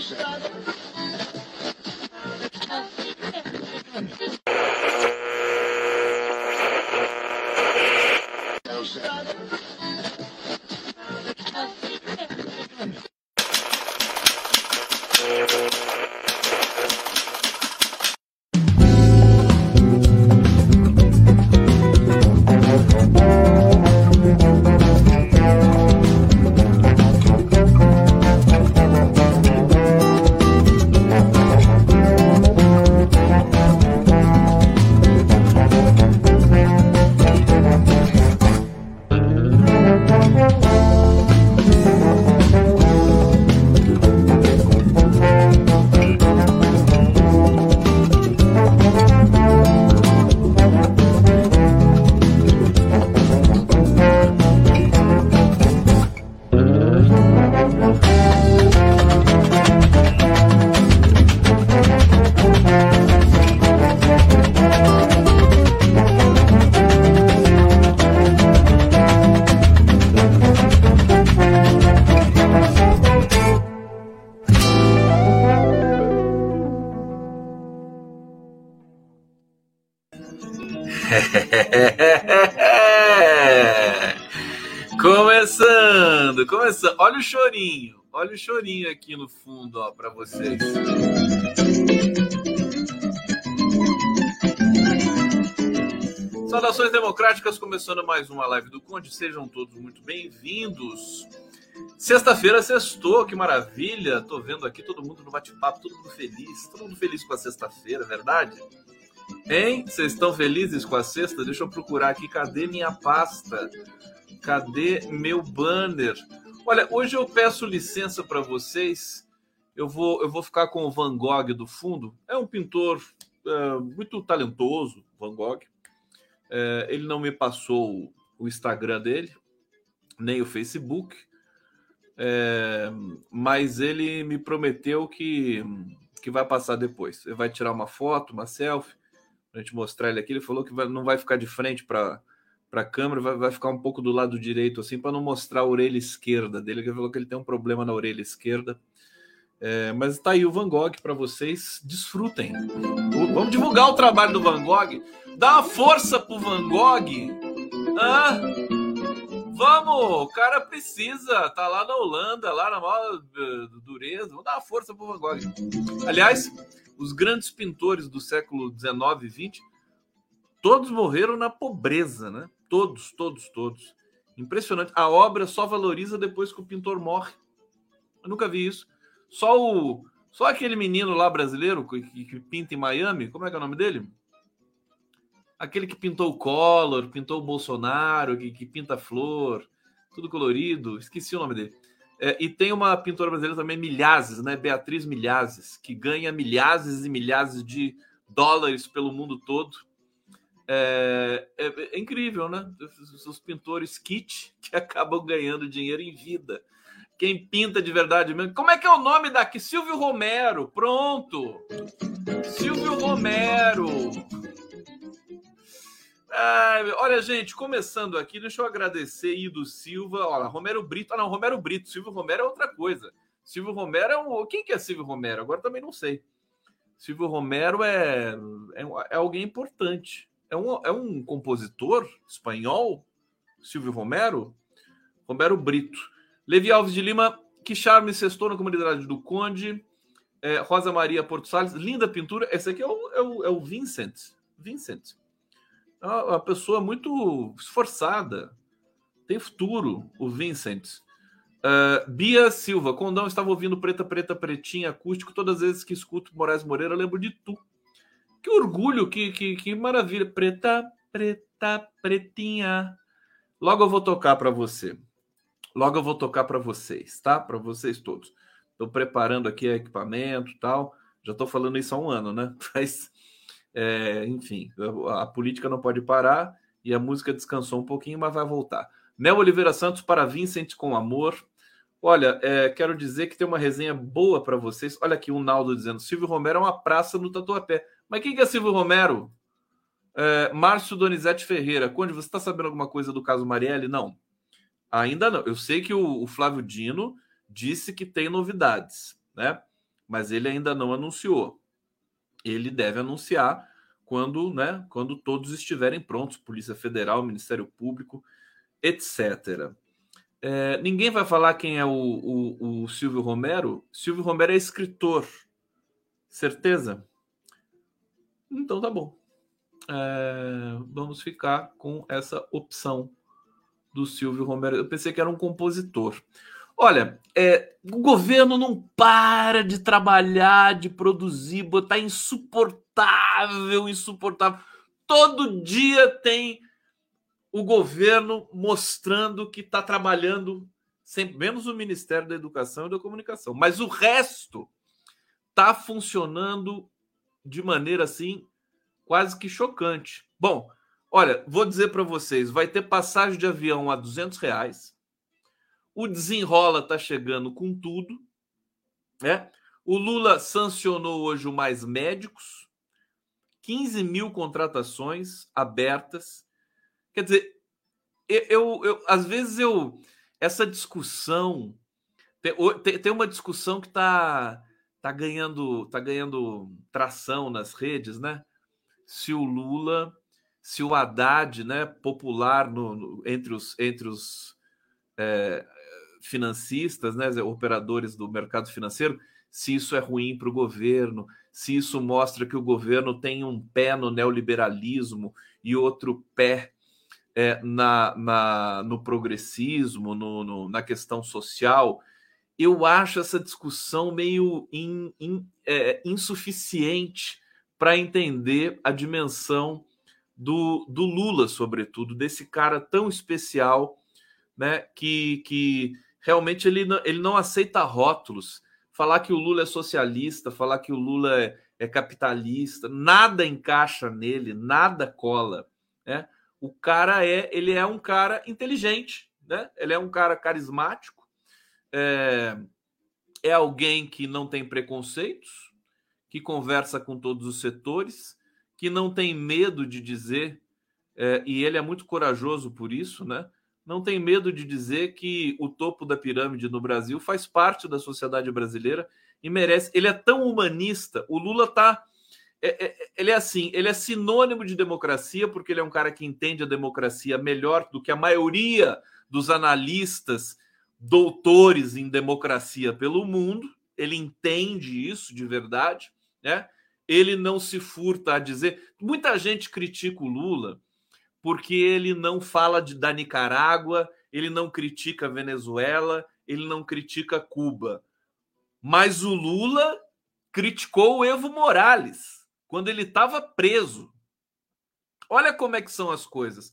começando, olha o chorinho aqui no fundo, ó, para vocês. Saudações democráticas, começando mais uma live do Conde. Sejam todos muito bem-vindos. Sexta-feira sextou, que maravilha. Tô vendo aqui todo mundo no bate-papo, todo mundo feliz, todo mundo feliz com a sexta-feira, verdade? Hein? Vocês estão felizes com a sexta? Deixa eu procurar aqui. Cadê minha pasta? Cadê meu banner? Olha, hoje eu peço licença para vocês. Eu vou, eu vou ficar com o Van Gogh do fundo. É um pintor é, muito talentoso, Van Gogh. É, ele não me passou o Instagram dele, nem o Facebook, é, mas ele me prometeu que, que vai passar depois. Ele vai tirar uma foto, uma selfie a gente mostrar ele aqui. Ele falou que vai, não vai ficar de frente para a câmera, vai, vai ficar um pouco do lado direito, assim, para não mostrar a orelha esquerda dele. Ele falou que ele tem um problema na orelha esquerda. É, mas está aí o Van Gogh para vocês. Desfrutem. Vamos divulgar o trabalho do Van Gogh. Dá uma força pro Van Gogh. Vamos, o cara precisa. Tá lá na Holanda, lá na maior eh, dureza. Vamos dar uma força pro Van Gogh. Aliás, os grandes pintores do século 19 e 20, todos morreram na pobreza, né? Todos, todos, todos. Impressionante. A obra só valoriza depois que o pintor morre. Eu nunca vi isso. Só o só aquele menino lá brasileiro que, que pinta em Miami, como é que é o nome dele? Aquele que pintou o Collor, pintou o Bolsonaro, que, que pinta flor, tudo colorido. Esqueci o nome dele. É, e tem uma pintora brasileira também, Milhazes, né? Beatriz Milhazes, que ganha milhares e milhares de dólares pelo mundo todo. É, é, é incrível, né? Os pintores kit que acabam ganhando dinheiro em vida. Quem pinta de verdade mesmo. Como é que é o nome daqui? Silvio Romero. Pronto. Silvio Romero. Olha, gente, começando aqui, deixa eu agradecer Ido Silva, olha, Romero Brito. Ah, não, Romero Brito. Silvio Romero é outra coisa. Silvio Romero é um. Quem que é Silvio Romero? Agora também não sei. Silvio Romero é, é, é alguém importante. É um, é um compositor espanhol, Silvio Romero. Romero Brito. Levi Alves de Lima, que charme sextou na comunidade do Conde. É, Rosa Maria Porto Salles, linda pintura. Esse aqui é o, é o, é o Vincent. Vincent uma pessoa muito esforçada, tem futuro, o Vincent. Uh, Bia Silva, Condão estava ouvindo Preta, Preta, Pretinha acústico. Todas as vezes que escuto Moraes Moreira, lembro de tu. Que orgulho, que, que, que maravilha. Preta, Preta, Pretinha. Logo eu vou tocar para você. Logo eu vou tocar para vocês, tá? Para vocês todos. Estou preparando aqui equipamento tal. Já estou falando isso há um ano, né? Mas é, enfim, a, a, política não pode parar e a música descansou um pouquinho, mas vai voltar. Nel Oliveira Santos para Vincent com amor. Olha, é, quero dizer que tem uma resenha boa para vocês. Olha aqui o Naldo dizendo: Silvio Romero é uma praça no Tatuapé. Mas quem que é Silvio Romero? É, Márcio Donizete Ferreira. Conde, você está sabendo alguma coisa do caso Marielle? Não. Ainda não. Eu sei que o, o Flávio Dino disse que tem novidades, né? mas ele ainda não anunciou. Ele deve anunciar quando, né, quando todos estiverem prontos, Polícia Federal, Ministério Público, etc. É, ninguém vai falar quem é o, o, o Silvio Romero. Silvio Romero é escritor. Certeza? Então tá bom. É, vamos ficar com essa opção do Silvio Romero. Eu pensei que era um compositor. Olha, é, o governo não para de trabalhar, de produzir, botar insuportável, insuportável. Todo dia tem o governo mostrando que está trabalhando, sempre menos o Ministério da Educação e da Comunicação, mas o resto está funcionando de maneira assim quase que chocante. Bom, olha, vou dizer para vocês, vai ter passagem de avião a 200 reais. O desenrola está chegando com tudo, né? O Lula sancionou hoje o Mais Médicos, 15 mil contratações abertas Quer dizer, eu, eu, às vezes eu essa discussão tem, tem uma discussão que está tá ganhando tá ganhando tração nas redes, né? Se o Lula, se o Haddad, né, popular no, no entre os entre os é, financistas, né, operadores do mercado financeiro, se isso é ruim para o governo, se isso mostra que o governo tem um pé no neoliberalismo e outro pé é, na, na, no progressismo, no, no, na questão social, eu acho essa discussão meio in, in, é, insuficiente para entender a dimensão do, do Lula, sobretudo, desse cara tão especial, né, que, que realmente ele não, ele não aceita rótulos. Falar que o Lula é socialista, falar que o Lula é, é capitalista, nada encaixa nele, nada cola. Né? O cara é, ele é um cara inteligente, né? Ele é um cara carismático, é, é alguém que não tem preconceitos, que conversa com todos os setores, que não tem medo de dizer, é, e ele é muito corajoso por isso, né? Não tem medo de dizer que o topo da pirâmide no Brasil faz parte da sociedade brasileira e merece. Ele é tão humanista. O Lula está é, é, ele é assim, ele é sinônimo de democracia, porque ele é um cara que entende a democracia melhor do que a maioria dos analistas, doutores em democracia pelo mundo. Ele entende isso de verdade, né? Ele não se furta a dizer. Muita gente critica o Lula porque ele não fala de, da Nicarágua, ele não critica a Venezuela, ele não critica Cuba. Mas o Lula criticou o Evo Morales quando ele estava preso. Olha como é que são as coisas.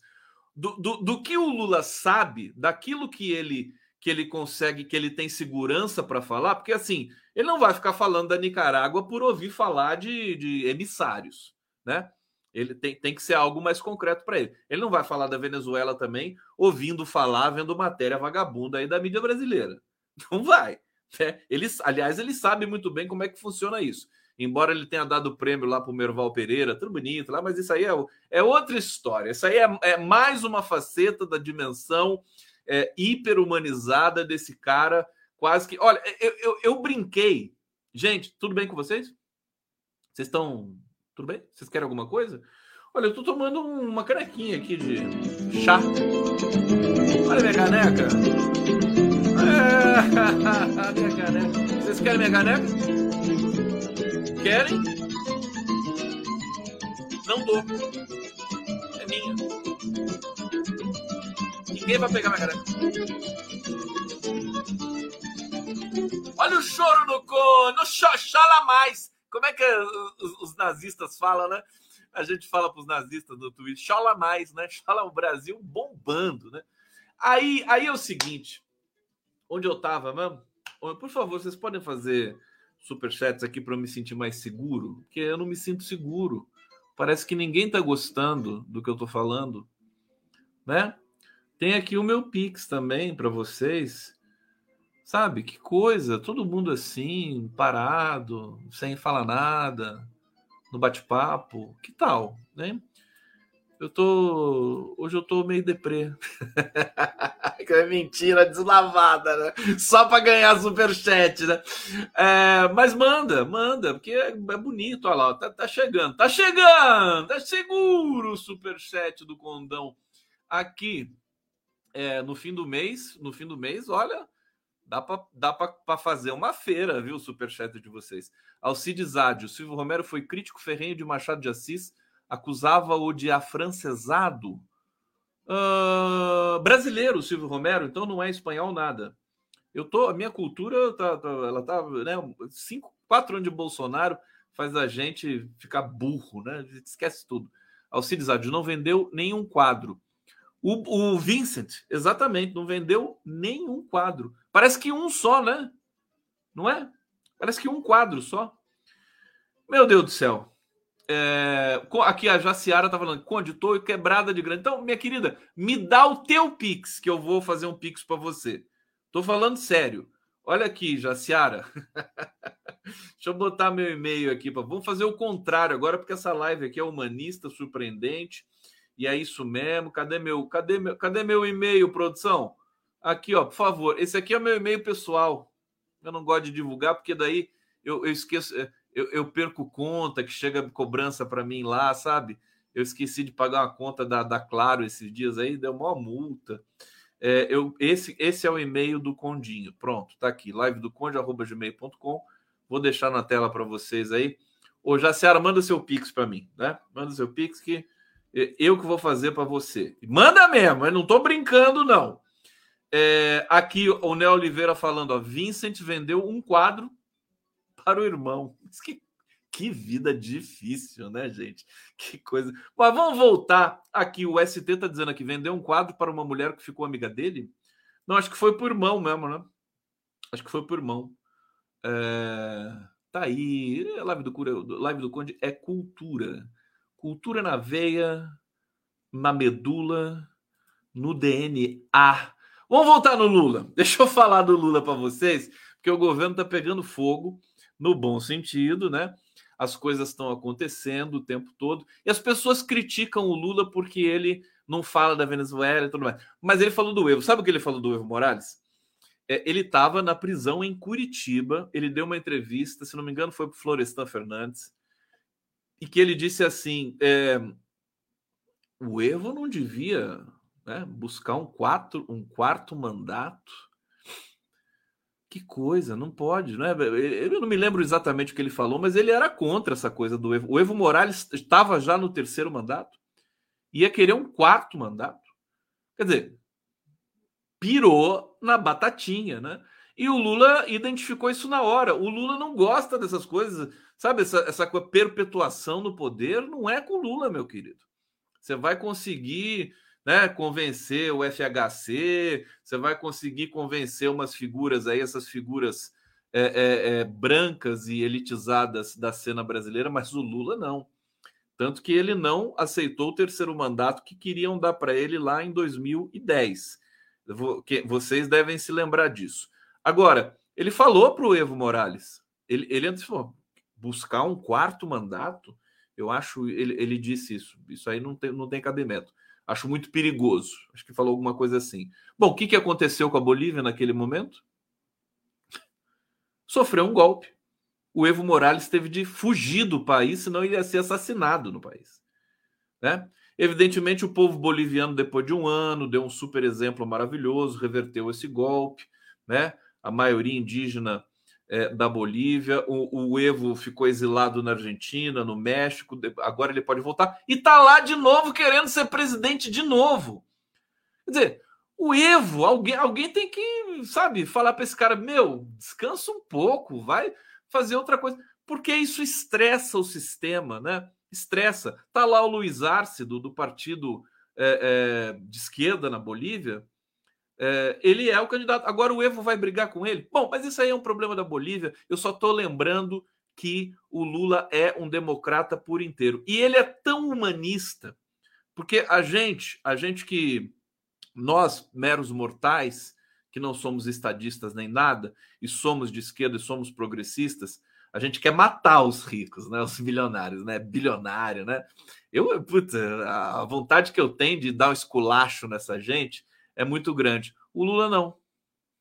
Do, do, do, que o Lula sabe, daquilo que ele que ele consegue, que ele tem segurança para falar, porque assim, ele não vai ficar falando da Nicarágua por ouvir falar de, de emissários, né? Ele tem, tem que ser algo mais concreto para ele. Ele não vai falar da Venezuela também, ouvindo falar, vendo matéria vagabunda aí da mídia brasileira. Não vai. Né? Ele, aliás, ele sabe muito bem como é que funciona isso embora ele tenha dado o prêmio lá para o Merval Pereira, tudo bonito lá, mas isso aí é, é outra história. Isso aí é, é mais uma faceta da dimensão é, hiper-humanizada desse cara, quase que. Olha, eu, eu, eu, brinquei. Gente, tudo bem com vocês? Vocês estão. Tudo bem? Vocês querem alguma coisa? Olha, eu estou tomando uma canequinha aqui de chá. Olha minha caneca. É, minha caneca. Vocês querem minha caneca? querem, não dou. É minha. Ninguém vai pegar minha caneca. Olha o choro no no chala mais. Como é que os, os, nazistas falam, né? A gente fala para os nazistas no Twitter, chala mais, né? Chala o Brasil bombando, né? Aí, aí é o seguinte, onde eu tava mesmo? Por favor, vocês podem fazer superchats aqui para eu me sentir mais seguro, porque eu não me sinto seguro. Parece que ninguém está gostando do que eu estou falando, né? Tem aqui o meu Pix também para vocês. Sabe, que coisa, todo mundo assim, parado, sem falar nada, no bate-papo, que tal, né? Eu tô. Hoje eu tô meio deprê. é mentira deslavada, né? Só para ganhar superchat, né? É, mas manda, manda, porque é, é bonito, olha lá, tá, tá, chegando, tá chegando, tá seguro o superchat do Condão aqui é, no fim do mês. No fim do mês, olha, dá para dá pra fazer uma feira, viu? Superchat de vocês. Alcides Ádio, Silvio Romero foi crítico ferrenho de Machado de Assis acusava-o de afrancesado. Uh, brasileiro, Silvio Romero, então não é espanhol nada. Eu tô, a minha cultura tá, tá ela tá, né, cinco, quatro anos de Bolsonaro faz a gente ficar burro, né? Esquece tudo. Alcides Adi não vendeu nenhum quadro. O, o Vincent, exatamente, não vendeu nenhum quadro. Parece que um só, né? Não é? Parece que um quadro só. Meu Deus do céu. É, aqui a Jaciara tá falando, Conde, tô quebrada de grana. Então, minha querida, me dá o teu Pix, que eu vou fazer um Pix para você. Tô falando sério. Olha aqui, Jaciara. Deixa eu botar meu e-mail aqui. Pra... Vamos fazer o contrário agora, porque essa live aqui é humanista, surpreendente. E é isso mesmo. Cadê meu, cadê meu, cadê meu e-mail, produção? Aqui, ó, por favor. Esse aqui é meu e-mail pessoal. Eu não gosto de divulgar, porque daí eu, eu esqueço. É, eu, eu perco conta, que chega cobrança para mim lá, sabe? Eu esqueci de pagar uma conta da, da Claro esses dias aí, deu uma multa. É, eu, esse, esse é o e-mail do Condinho. Pronto, tá aqui, live do conde.gmail.com. Vou deixar na tela para vocês aí. Ô, Jaciara, manda seu Pix para mim, né? Manda seu Pix que eu que vou fazer para você. Manda mesmo, eu não tô brincando, não. É, aqui o Neo Oliveira falando, ó, Vincent vendeu um quadro para o irmão. Que, que vida difícil, né, gente? Que coisa. Mas vamos voltar aqui. O ST está dizendo aqui: vendeu um quadro para uma mulher que ficou amiga dele? Não, acho que foi por irmão mesmo, né? Acho que foi por irmão. É... Tá aí. Live do, Cura, Live do Conde é cultura. Cultura na veia, na medula, no DNA. Vamos voltar no Lula. Deixa eu falar do Lula para vocês, porque o governo está pegando fogo no bom sentido, né? As coisas estão acontecendo o tempo todo e as pessoas criticam o Lula porque ele não fala da Venezuela e tudo mais. Mas ele falou do Evo. Sabe o que ele falou do Evo Morales? É, ele estava na prisão em Curitiba. Ele deu uma entrevista, se não me engano, foi para Florestan Fernandes, e que ele disse assim: é, o Evo não devia né, buscar um, quatro, um quarto mandato que coisa, não pode, né? Eu não me lembro exatamente o que ele falou, mas ele era contra essa coisa do Evo. O Evo Morales estava já no terceiro mandato, ia querer um quarto mandato. Quer dizer, pirou na batatinha, né? E o Lula identificou isso na hora. O Lula não gosta dessas coisas, sabe? Essa, essa perpetuação no poder não é com Lula, meu querido. Você vai conseguir né, convencer o FHC, você vai conseguir convencer umas figuras aí, essas figuras é, é, é, brancas e elitizadas da cena brasileira, mas o Lula não. Tanto que ele não aceitou o terceiro mandato que queriam dar para ele lá em 2010. Vou, que, vocês devem se lembrar disso. Agora, ele falou para o Evo Morales, ele, ele antes falou, buscar um quarto mandato, eu acho, ele, ele disse isso, isso aí não tem, não tem cabimento. Acho muito perigoso. Acho que falou alguma coisa assim. Bom, o que, que aconteceu com a Bolívia naquele momento? Sofreu um golpe. O Evo Morales teve de fugir do país, senão ele ia ser assassinado no país. Né? Evidentemente, o povo boliviano, depois de um ano, deu um super exemplo maravilhoso, reverteu esse golpe. Né? A maioria indígena é, da Bolívia, o, o, Evo ficou exilado na Argentina, no México, agora ele pode voltar e tá lá de novo querendo ser presidente de novo. Quer dizer, o Evo, alguém, alguém tem que, sabe, falar para esse cara: meu, descansa um pouco, vai fazer outra coisa, porque isso estressa o sistema, né? Estressa. Tá lá o Luiz Arce, do, do partido é, é, de esquerda na Bolívia é, ele é o candidato. Agora o Evo vai brigar com ele? Bom, mas isso aí é um problema da Bolívia. Eu só estou lembrando que o Lula é um democrata por inteiro. E ele é tão humanista, porque a gente, a gente que nós, meros mortais, que não somos estadistas nem nada, e somos de esquerda e somos progressistas, a gente quer matar os ricos, né? Os bilionários, né? Bilionário, né? Eu, puta, a vontade que eu tenho de dar um esculacho nessa gente é muito grande. O Lula não.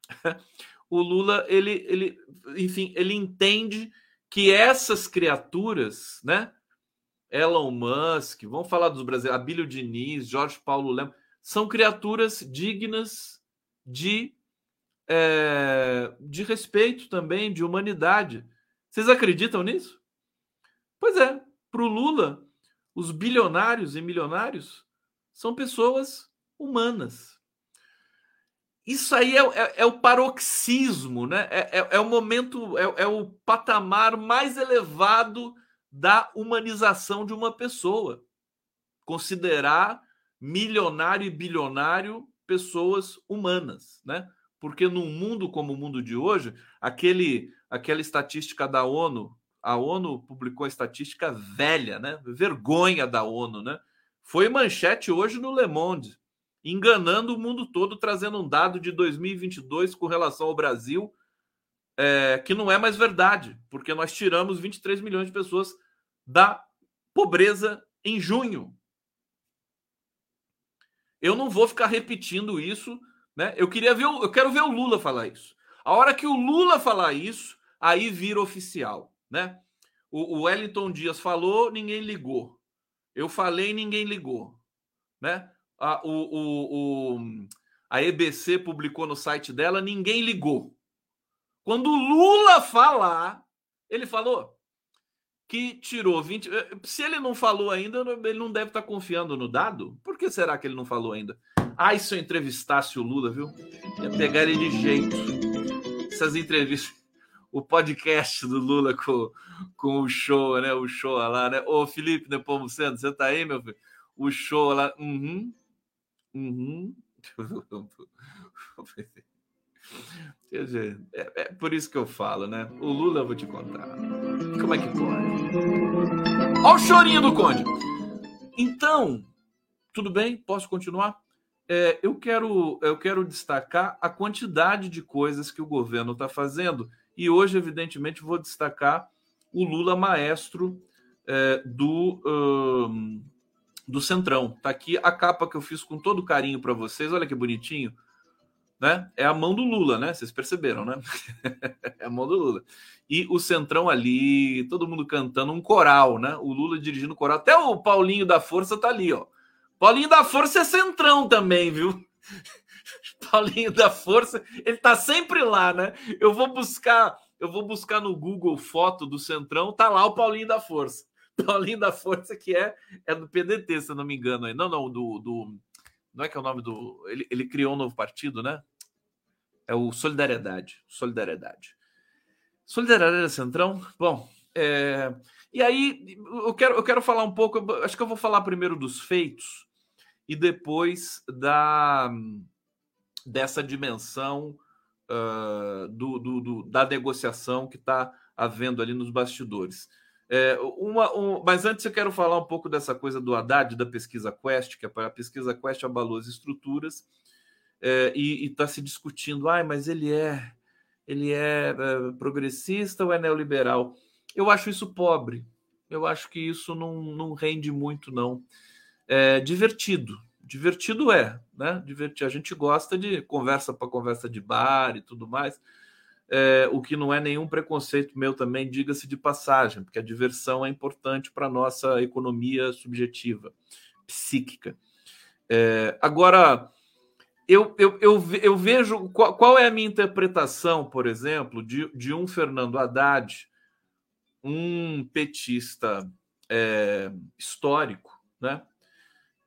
O Lula, ele, ele, enfim, ele entende que essas criaturas, né? Elon Musk, vamos falar dos brasileiros, Abílio Diniz, Jorge Paulo Lema, são criaturas dignas de, é, de respeito também, de humanidade. Vocês acreditam nisso? Pois é, para o Lula, os bilionários e milionários são pessoas humanas. Isso aí é, é, é o paroxismo, né? É, é, é o momento, é, é o patamar mais elevado da humanização de uma pessoa. Considerar milionário e bilionário pessoas humanas, né? Porque num mundo como o mundo de hoje, aquele aquela estatística da ONU, a ONU publicou a estatística velha, né? Vergonha da ONU, né? Foi manchete hoje no Le Monde, enganando o mundo todo, trazendo um dado de 2022 com relação ao Brasil, é, que não é mais verdade, porque nós tiramos 23 milhões de pessoas da pobreza em junho. Eu não vou ficar repetindo isso, né? Eu queria ver, eu quero ver o Lula falar isso. A hora que o Lula falar isso, aí vira oficial, né? O, o Wellington Dias falou, ninguém ligou. Eu falei, ninguém ligou, né? A, o, o, o, a EBC publicou no site dela, ninguém ligou. Quando o Lula falar, ele falou que tirou 20. Eh, se ele não falou ainda, ele não deve estar confiando no dado. Por que será que ele não falou ainda? Ai, se eu entrevistasse o Lula, viu? Ia pegar ele de jeito. Essas entrevistas. O podcast do Lula com, com o show, né? O show lá, né? Ô, Felipe Nepomuceno, você tá aí, meu filho? O show lá. Uhum. Uhum. Quer dizer, é, é, por isso que eu falo, né? O Lula, eu vou te contar. Como é que pode? Olha o chorinho do Conde. Então, tudo bem? Posso continuar? É, eu, quero, eu quero destacar a quantidade de coisas que o governo está fazendo. E hoje, evidentemente, vou destacar o Lula maestro é, do, um, do Centrão. Está aqui a capa que eu fiz com todo carinho para vocês. Olha que bonitinho né? É a mão do Lula, né? Vocês perceberam, né? é a mão do Lula. E o Centrão ali, todo mundo cantando um coral, né? O Lula dirigindo o coral. Até o Paulinho da Força tá ali, ó. Paulinho da Força é Centrão também, viu? Paulinho da Força, ele tá sempre lá, né? Eu vou buscar, eu vou buscar no Google foto do Centrão, tá lá o Paulinho da Força. Paulinho da Força que é é do PDT, se não me engano. Não, não, do, do não é que é o nome do. Ele, ele criou um novo partido, né? É o Solidariedade. Solidariedade. Solidariedade Centrão? Bom, é... e aí eu quero, eu quero falar um pouco. Acho que eu vou falar primeiro dos feitos e depois da dessa dimensão uh, do, do, do, da negociação que está havendo ali nos bastidores. É, uma, um, mas antes eu quero falar um pouco dessa coisa do Haddad, da pesquisa Quest, que a pesquisa Quest abalou as estruturas é, e está se discutindo, ah, mas ele é ele é, é, progressista ou é neoliberal? Eu acho isso pobre. Eu acho que isso não, não rende muito, não. É divertido. Divertido é, né? Divertido. A gente gosta de conversa para conversa de bar e tudo mais é, o que não é nenhum preconceito meu também, diga-se de passagem, porque a diversão é importante para a nossa economia subjetiva, psíquica. É, agora, eu, eu, eu, eu vejo qual, qual, é a minha interpretação, por exemplo, de, de um Fernando Haddad, um petista é, histórico, né?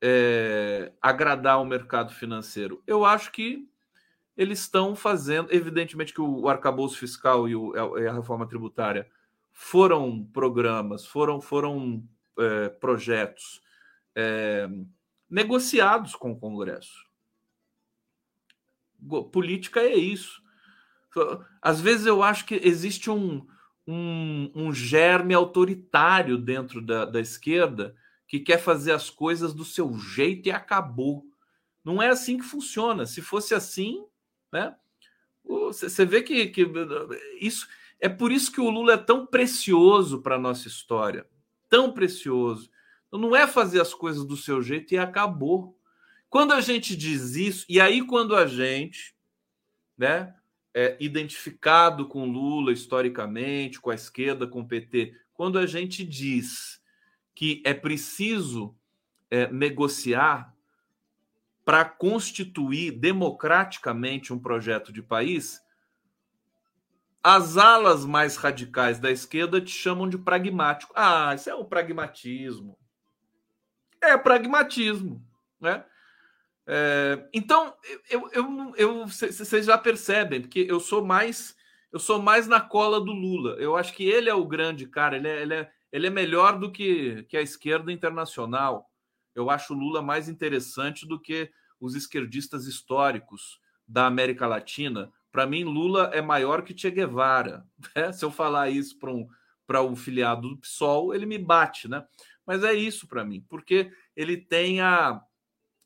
É, agradar o mercado financeiro. Eu acho que eles estão fazendo. Evidentemente que o arcabouço fiscal e, o, e a reforma tributária foram programas, foram, foram é, projetos é, negociados com o Congresso. Política é isso. Às vezes eu acho que existe um, um, um germe autoritário dentro da, da esquerda que quer fazer as coisas do seu jeito e acabou. Não é assim que funciona. Se fosse assim, né? Você vê que, que isso É por isso que o Lula é tão precioso para a nossa história. Tão precioso. Então, não é fazer as coisas do seu jeito e acabou. Quando a gente diz isso, e aí quando a gente, né, é identificado com Lula historicamente, com a esquerda, com o PT, quando a gente diz que é preciso é, negociar para constituir democraticamente um projeto de país, as alas mais radicais da esquerda te chamam de pragmático. Ah, isso é o pragmatismo. É pragmatismo, né? É, então, eu, eu, eu, vocês já percebem, porque eu sou mais eu sou mais na cola do Lula. Eu acho que ele é o grande cara, ele é, ele é, ele é melhor do que, que a esquerda internacional. Eu acho o Lula mais interessante do que os esquerdistas históricos da América Latina. Para mim, Lula é maior que Che Guevara. Né? Se eu falar isso para um, um filiado do PSOL, ele me bate, né? Mas é isso para mim, porque ele tem a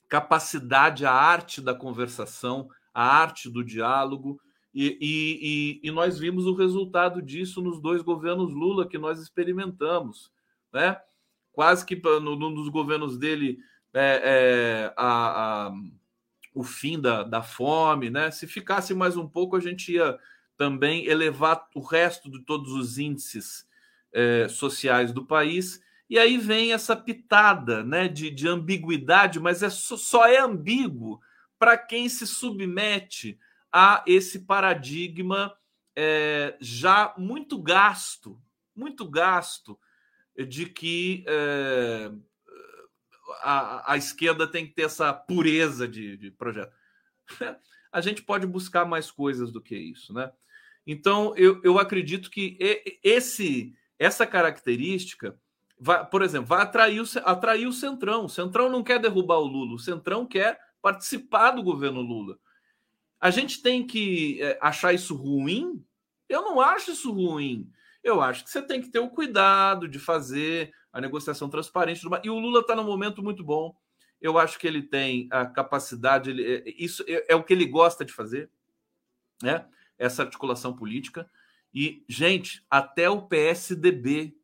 capacidade, a arte da conversação, a arte do diálogo, e, e, e, nós vimos o resultado disso nos dois governos Lula que nós experimentamos, né? Quase que no, num dos governos dele é, é, a, a, o fim da, da fome, né? Se ficasse mais um pouco, a gente ia também elevar o resto de todos os índices é, sociais do país e aí vem essa pitada né, de, de ambiguidade, mas é só, é ambíguo para quem se submete a esse paradigma é, já muito gasto, muito gasto, de que é, a, a, esquerda tem que ter essa pureza de, de projeto. a gente pode buscar mais coisas do que isso, né? Então, eu, eu acredito que esse, essa característica vai, por exemplo, vai atrair o, atrair o Centrão. O Centrão não quer derrubar o Lula, o Centrão quer participar do governo Lula. A gente tem que é, achar isso ruim? Eu não acho isso ruim. Eu acho que você tem que ter o cuidado de fazer a negociação transparente. E o Lula está num momento muito bom. Eu acho que ele tem a capacidade, ele, é, isso é, é o que ele gosta de fazer, né? Essa articulação política. E, gente, até o PSDB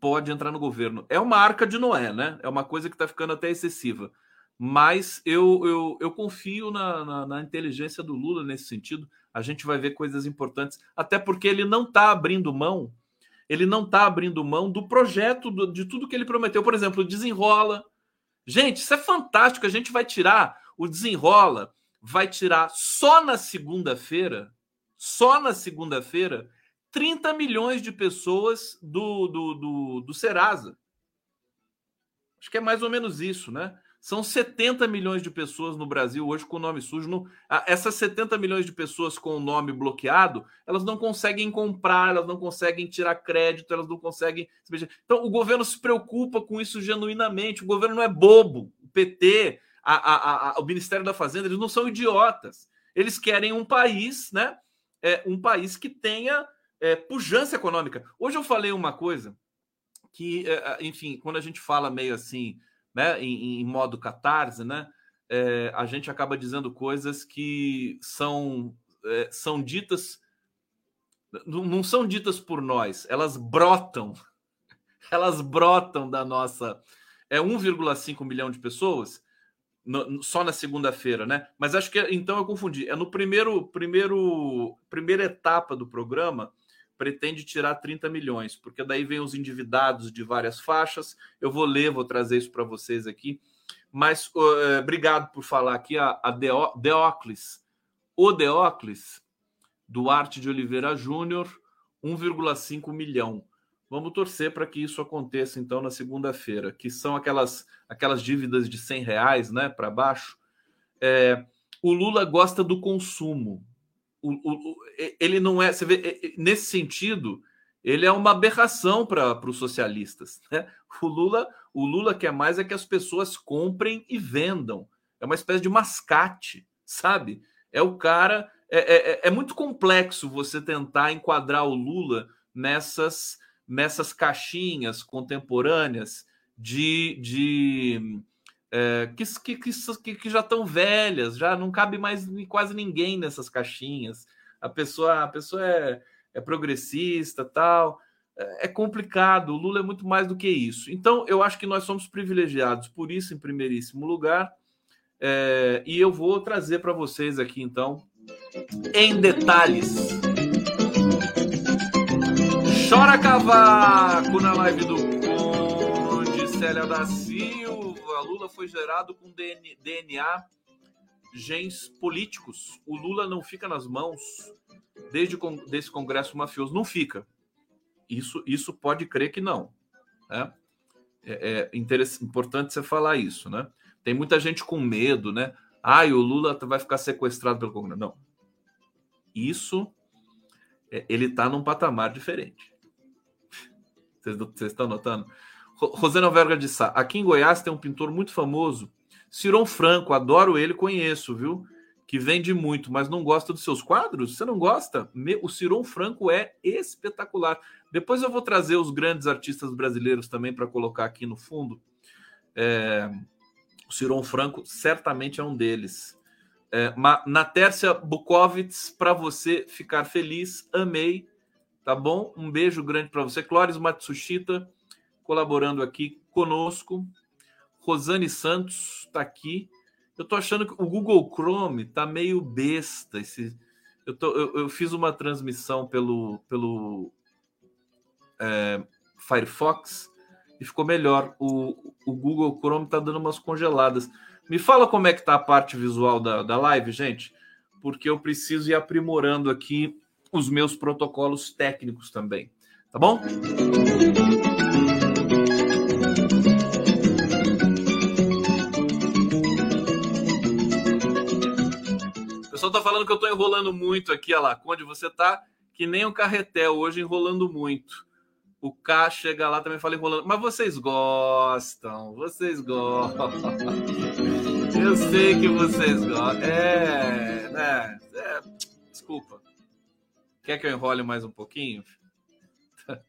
pode entrar no governo. É uma arca de Noé, né? É uma coisa que está ficando até excessiva. Mas eu, eu, eu confio na, na, na, inteligência do Lula nesse sentido. A gente vai ver coisas importantes, até porque ele não está abrindo mão, ele não está abrindo mão do projeto, do, de tudo que ele prometeu. Por exemplo, desenrola. Gente, isso é fantástico. A gente vai tirar o desenrola, vai tirar só na segunda-feira, só na segunda-feira, 30 milhões de pessoas do, do, do, do Serasa. Acho que é mais ou menos isso, né? São 70 milhões de pessoas no Brasil hoje com o nome sujo. No... Essas 70 milhões de pessoas com o nome bloqueado, elas não conseguem comprar, elas não conseguem tirar crédito, elas não conseguem. Então, o governo se preocupa com isso genuinamente. O governo não é bobo. O PT, a, a, a, o Ministério da Fazenda, eles não são idiotas. Eles querem um país, né? É, um país que tenha é, pujança econômica. Hoje eu falei uma coisa que, é, enfim, quando a gente fala meio assim, né, em, em modo catarse, né, é, a gente acaba dizendo coisas que são, é, são ditas, não são ditas por nós, elas brotam, elas brotam da nossa. É 1,5 milhão de pessoas, no, só na segunda-feira, né? Mas acho que então eu confundi. É no primeiro, primeiro, primeira etapa do programa pretende tirar 30 milhões, porque daí vem os endividados de várias faixas. Eu vou ler, vou trazer isso para vocês aqui. Mas uh, obrigado por falar aqui a, a Deocles. O Deocles, Duarte de Oliveira Júnior, 1,5 milhão. Vamos torcer para que isso aconteça então na segunda-feira, que são aquelas aquelas dívidas de 100 reais, né, para baixo. É, o Lula gosta do consumo o, o, ele não é. Você vê, nesse sentido, ele é uma aberração para os socialistas. Né? O Lula, o Lula quer mais é que as pessoas comprem e vendam. É uma espécie de mascate, sabe? É o cara. É, é, é, é muito complexo você tentar enquadrar o Lula nessas, nessas caixinhas contemporâneas de, de é, que, que, que, já estão velhas, já não cabe mais quase ninguém nessas caixinhas. A pessoa, a pessoa é, é progressista, tal. É, é complicado. O Lula é muito mais do que isso. Então, eu acho que nós somos privilegiados por isso, em primeiríssimo lugar. É, e eu vou trazer para vocês aqui, então, em detalhes. Chora cavaco na live do Célia da Silva. Lula foi gerado com DNA gens políticos. O Lula não fica nas mãos desde desse congresso mafioso. Não fica. Isso, isso pode crer que não. Né? É, é importante você falar isso, né? Tem muita gente com medo, né? Ai, o Lula vai ficar sequestrado pelo Congresso. Não. Isso, é, ele está num patamar diferente. Vocês estão notando? Rosana Verga de Sá. Aqui em Goiás tem um pintor muito famoso, Ciron Franco. Adoro ele, conheço, viu? Que vende muito, mas não gosta dos seus quadros? Você não gosta? O Ciron Franco é espetacular. Depois eu vou trazer os grandes artistas brasileiros também para colocar aqui no fundo. É, o Ciron Franco certamente é um deles. É, na Tércia Bukovitz, para você ficar feliz, amei, tá bom? Um beijo grande para você. Clóris Matsushita colaborando aqui conosco. Rosane Santos está aqui. Eu tô achando que o Google Chrome tá meio besta. Esse, eu, tô, eu, eu fiz uma transmissão pelo, pelo é, Firefox e ficou melhor. O, o Google Chrome está dando umas congeladas. Me fala como é que tá a parte visual da, da live, gente, porque eu preciso ir aprimorando aqui os meus protocolos técnicos também. Tá bom? Tá falando que eu tô enrolando muito aqui, olha lá. Onde você tá? Que nem um carretel hoje enrolando muito. O K chega lá também fala enrolando. Mas vocês gostam, vocês gostam. Eu sei que vocês gostam. É, né? É, desculpa. Quer que eu enrole mais um pouquinho?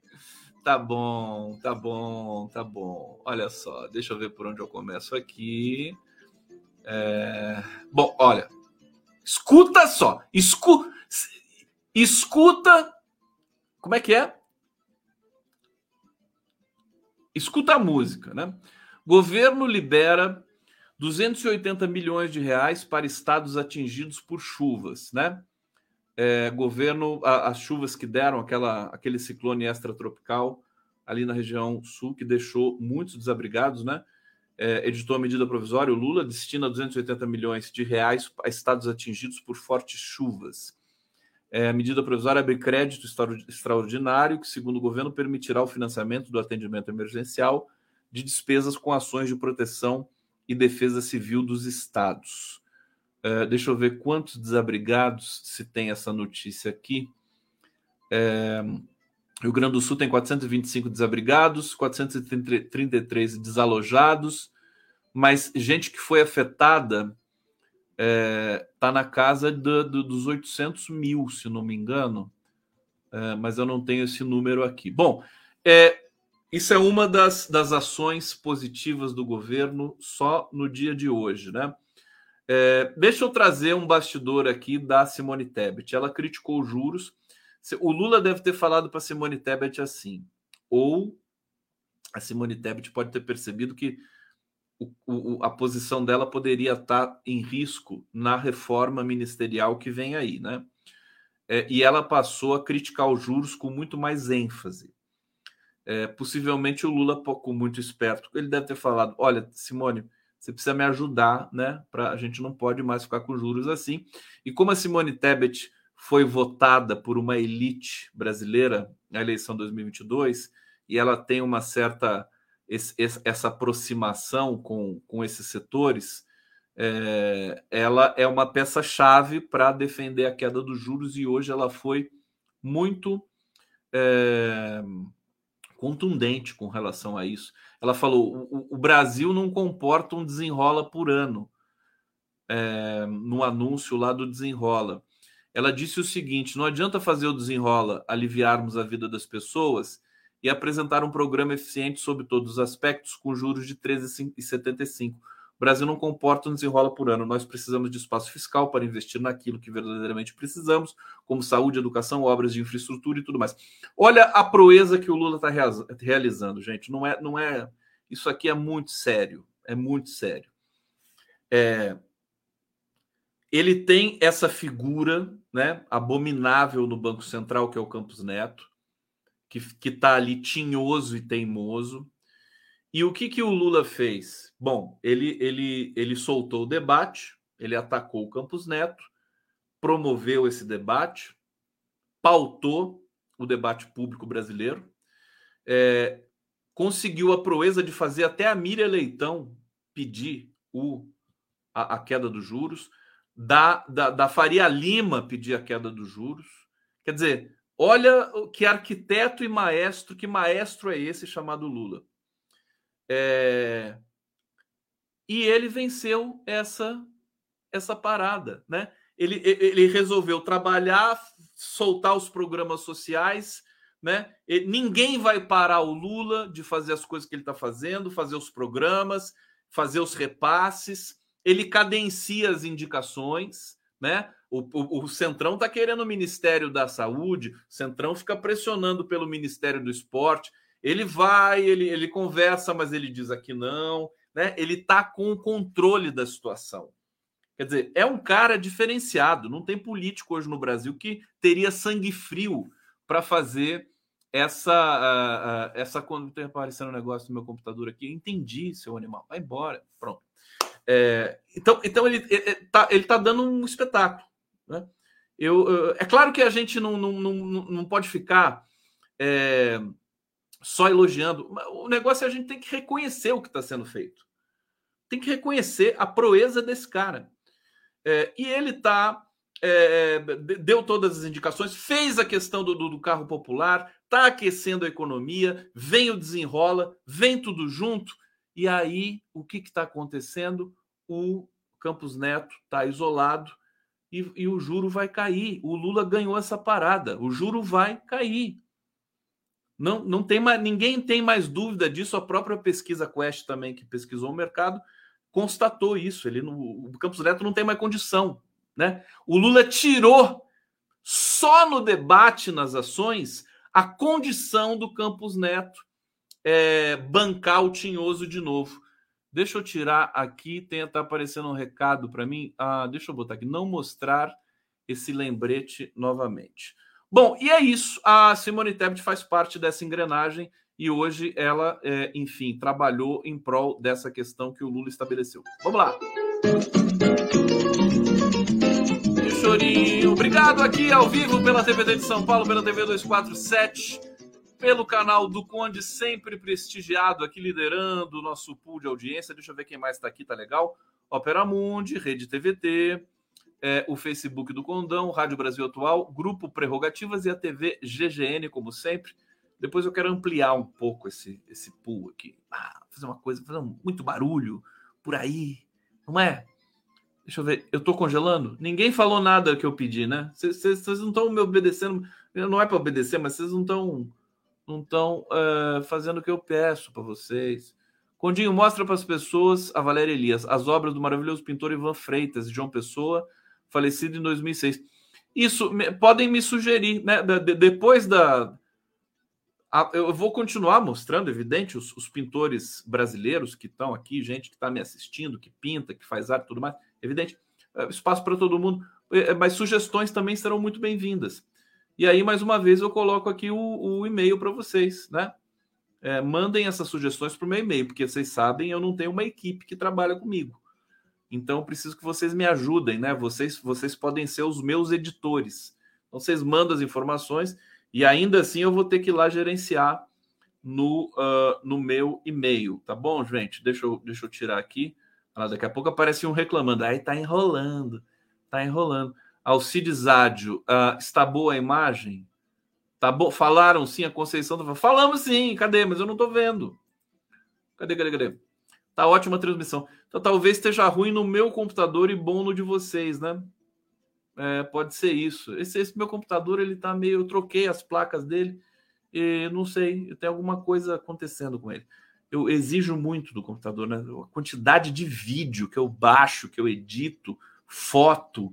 Tá bom, tá bom, tá bom. Olha só, deixa eu ver por onde eu começo aqui. É... Bom, olha, escuta só, escu... escuta. Como é que é? Escuta a música, né? Governo libera 280 milhões de reais para estados atingidos por chuvas, né? É, governo, a, as chuvas que deram, aquela, aquele ciclone extratropical ali na região sul, que deixou muitos desabrigados, né? É, editou a medida provisória, o Lula destina 280 milhões de reais a estados atingidos por fortes chuvas. É, a medida provisória abre crédito extraordinário, que, segundo o governo, permitirá o financiamento do atendimento emergencial de despesas com ações de proteção e defesa civil dos estados. É, deixa eu ver quantos desabrigados se tem essa notícia aqui. É, Rio Grande do Sul tem 425 desabrigados, 433 desalojados, mas gente que foi afetada está é, tá na casa do, do, dos 800 mil, se não me engano, é, mas eu não tenho esse número aqui. Bom, é, isso é uma das, das ações positivas do governo só no dia de hoje, né? É, deixa eu trazer um bastidor aqui da Simone Tebet. Ela criticou os juros. O Lula deve ter falado para Simone Tebet assim, ou a Simone Tebet pode ter percebido que o, o, a posição dela poderia estar em risco na reforma ministerial que vem aí, né? É, e ela passou a criticar os juros com muito mais ênfase. É, possivelmente o Lula, com muito esperto, ele deve ter falado: olha, Simone, você precisa me ajudar, né? Pra, a gente não pode mais ficar com juros assim. E como a Simone Tebet foi votada por uma elite brasileira na eleição 2022 e ela tem uma certa esse, essa aproximação com, com esses setores, é, ela é uma peça-chave para defender a queda dos juros e hoje ela foi muito é, contundente com relação a isso. Ela falou: o, o Brasil não comporta um desenrola por ano, é, no anúncio lá do desenrola. Ela disse o seguinte: não adianta fazer o desenrola aliviarmos a vida das pessoas e apresentar um programa eficiente sobre todos os aspectos com juros de 13,75. O Brasil não comporta um desenrola por ano. Nós precisamos de espaço fiscal para investir naquilo que verdadeiramente precisamos, como saúde, educação, obras de infraestrutura e tudo mais. Olha a proeza que o Lula está realizando, gente. Não é, não é. Isso aqui é muito sério. É muito sério. É, ele tem essa figura né, abominável no Banco Central, que é o Campos Neto, que está ali tinhoso e teimoso. E o que, que o Lula fez? Bom, ele, ele, ele soltou o debate, ele atacou o Campos Neto, promoveu esse debate, pautou o debate público brasileiro, é, conseguiu a proeza de fazer até a Miriam Leitão pedir o, a, a queda dos juros da, da, da Faria Lima pedir a queda dos juros. Quer dizer, olha que arquiteto e maestro, que maestro é esse chamado Lula. É... E ele venceu essa essa parada, né? Ele, ele resolveu trabalhar, soltar os programas sociais, né? Ninguém vai parar o Lula de fazer as coisas que ele está fazendo, fazer os programas, fazer os repasses ele cadencia as indicações, né? O, o, o Centrão está querendo o Ministério da Saúde, Centrão fica pressionando pelo Ministério do Esporte. Ele vai, ele, ele conversa, mas ele diz aqui não, né? Ele está com o controle da situação. Quer dizer, é um cara diferenciado. Não tem político hoje no Brasil que teria sangue frio para fazer essa. Uh, uh, essa quando tem aparecendo um negócio no meu computador aqui, entendi, seu animal. Vai embora. Pronto. É, então, então ele está ele tá dando um espetáculo. Né? Eu, eu, é claro que a gente não, não, não, não pode ficar é, só elogiando. O negócio é a gente tem que reconhecer o que está sendo feito. Tem que reconhecer a proeza desse cara. É, e ele está. É, deu todas as indicações, fez a questão do, do, do carro popular, está aquecendo a economia, vem o desenrola, vem tudo junto e aí, o que está acontecendo? O Campos Neto está isolado e, e, o juro vai cair. O Lula ganhou essa parada. O juro vai cair. Não, não tem mais, ninguém tem mais dúvida disso. A própria pesquisa Quest também, que pesquisou o mercado, constatou isso. Ele não, o Campos Neto não tem mais condição. Né? O Lula tirou só no debate nas ações a condição do Campos Neto é, bancar o Tinhoso de novo. Deixa eu tirar aqui, tem tá aparecendo um recado para mim. Ah, deixa eu botar aqui, não mostrar esse lembrete novamente. Bom, e é isso. A Simone Tebet faz parte dessa engrenagem e hoje ela, é, enfim, trabalhou em prol dessa questão que o Lula estabeleceu. Vamos lá. Chorinho, obrigado aqui ao vivo pela TVD de São Paulo, pela TV 247 pelo canal do Conde, sempre prestigiado aqui, liderando o nosso pool de audiência. Deixa eu ver quem mais está aqui, tá legal? Opera Mundi, Rede TVT, é, o Facebook do Condão, Rádio Brasil Atual, Grupo Prerrogativas e a TV GGN, como sempre. Depois eu quero ampliar um pouco esse, esse pool aqui. Ah, fazer uma coisa, fazer um, muito barulho por aí, não é? Deixa eu ver, eu tô congelando? Ninguém falou nada que eu pedi, né? Vocês não estão me obedecendo. Não é para obedecer, mas vocês não estão não estão uh, fazendo o que eu peço para vocês. Condinho, mostra para as pessoas a Valéria Elias, as obras do maravilhoso pintor Ivan Freitas, João Pessoa, falecido em 2006. Isso, me, podem me sugerir, né? De, depois da. A, eu vou continuar mostrando, evidente, os, os pintores brasileiros que estão aqui, gente que está me assistindo, que pinta, que faz arte e tudo mais. Evidente, é, espaço para todo mundo, é, mas sugestões também serão muito bem-vindas. E aí, mais uma vez, eu coloco aqui o, o e-mail para vocês, né? É, mandem essas sugestões para o meu e-mail, porque vocês sabem, eu não tenho uma equipe que trabalha comigo. Então, preciso que vocês me ajudem, né? Vocês, vocês podem ser os meus editores. Então, vocês mandam as informações e ainda assim eu vou ter que ir lá gerenciar no, uh, no meu e-mail, tá bom, gente? Deixa eu, deixa eu tirar aqui. Ah, daqui a pouco aparece um reclamando. Aí tá enrolando, tá enrolando. Alcides Ádio, uh, está boa a imagem? Tá bo... Falaram sim, a Conceição tá Falamos sim, cadê? Mas eu não estou vendo. Cadê, cadê, cadê? Tá ótima a transmissão. Então talvez esteja ruim no meu computador e bom no de vocês, né? É, pode ser isso. Esse, esse, meu computador, ele tá meio. Eu troquei as placas dele e não sei, tem alguma coisa acontecendo com ele. eu exijo muito do computador, né? A quantidade de vídeo que eu baixo, que eu edito, foto,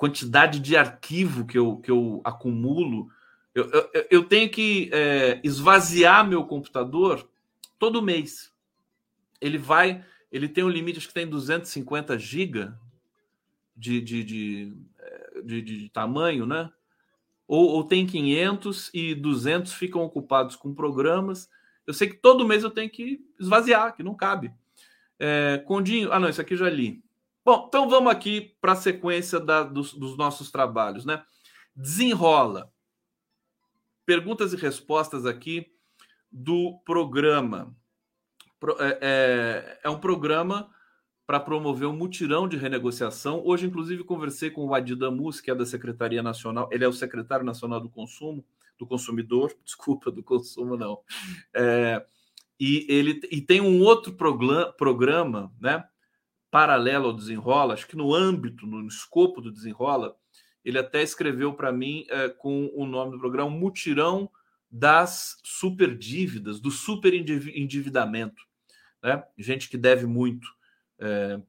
quantidade de arquivo que eu, que eu acumulo. Eu, eu, eu tenho que é, esvaziar meu computador todo mês. Ele vai, ele tem um limite, acho que tem 250 GB de, de, de, é, de, de tamanho, né? Ou, ou, tem 500 e 200 ficam ocupados com programas. Eu sei que todo mês eu tenho que esvaziar, que não cabe. É, Condinho, ah não, isso aqui já li. Bom, então vamos aqui para a sequência da, dos, dos, nossos trabalhos, né? Desenrola. Perguntas e respostas aqui do programa. É, é, é um programa para promover um mutirão de renegociação. Hoje, inclusive, conversei com o Adi Damus, que é da Secretaria Nacional, ele é o secretário nacional do consumo, do consumidor, desculpa, do consumo não. É, e ele e tem um outro programa né? Paralelo ao Desenrola, acho que no âmbito, no escopo do Desenrola, ele até escreveu para mim é, com o nome do programa Mutirão das Superdívidas, do superendividamento. Né? Gente que deve muito. É,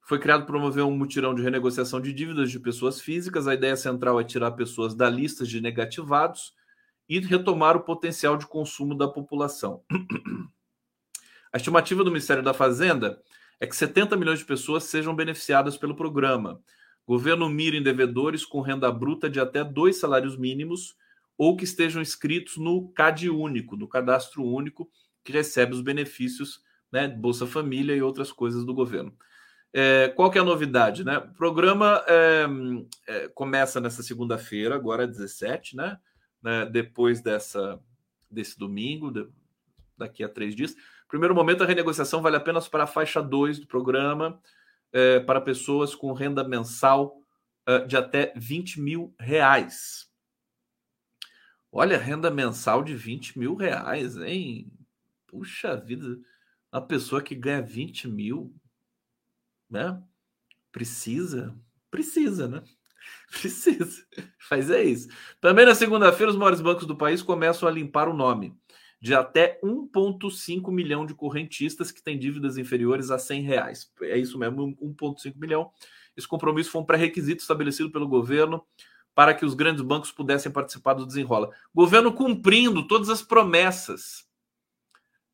foi criado promover um mutirão de renegociação de dívidas de pessoas físicas. A ideia central é tirar pessoas da lista de negativados e retomar o potencial de consumo da população. A estimativa do Ministério da Fazenda é que 70 milhões de pessoas sejam beneficiadas pelo programa. Governo mira em devedores com renda bruta de até dois salários mínimos ou que estejam inscritos no CAD único, no cadastro único, que recebe os benefícios, né, Bolsa Família e outras coisas do governo. É, qual que é a novidade? Né? O programa é, é, começa nessa segunda-feira, agora 17, né? né? depois dessa, desse domingo, de, daqui a três dias. Primeiro momento, a renegociação vale apenas para a faixa 2 do programa, é, para pessoas com renda mensal é, de até 20 mil reais. Olha, renda mensal de 20 mil reais, hein? Puxa vida, uma pessoa que ganha 20 mil, né? Precisa? Precisa, né? Precisa. Faz é isso. Também na segunda-feira, os maiores bancos do país começam a limpar o nome de até 1,5 milhão de correntistas que têm dívidas inferiores a 100 reais. É isso mesmo, 1,5 milhão. Esse compromisso foi um pré-requisito estabelecido pelo governo para que os grandes bancos pudessem participar do desenrola. Governo cumprindo todas as promessas.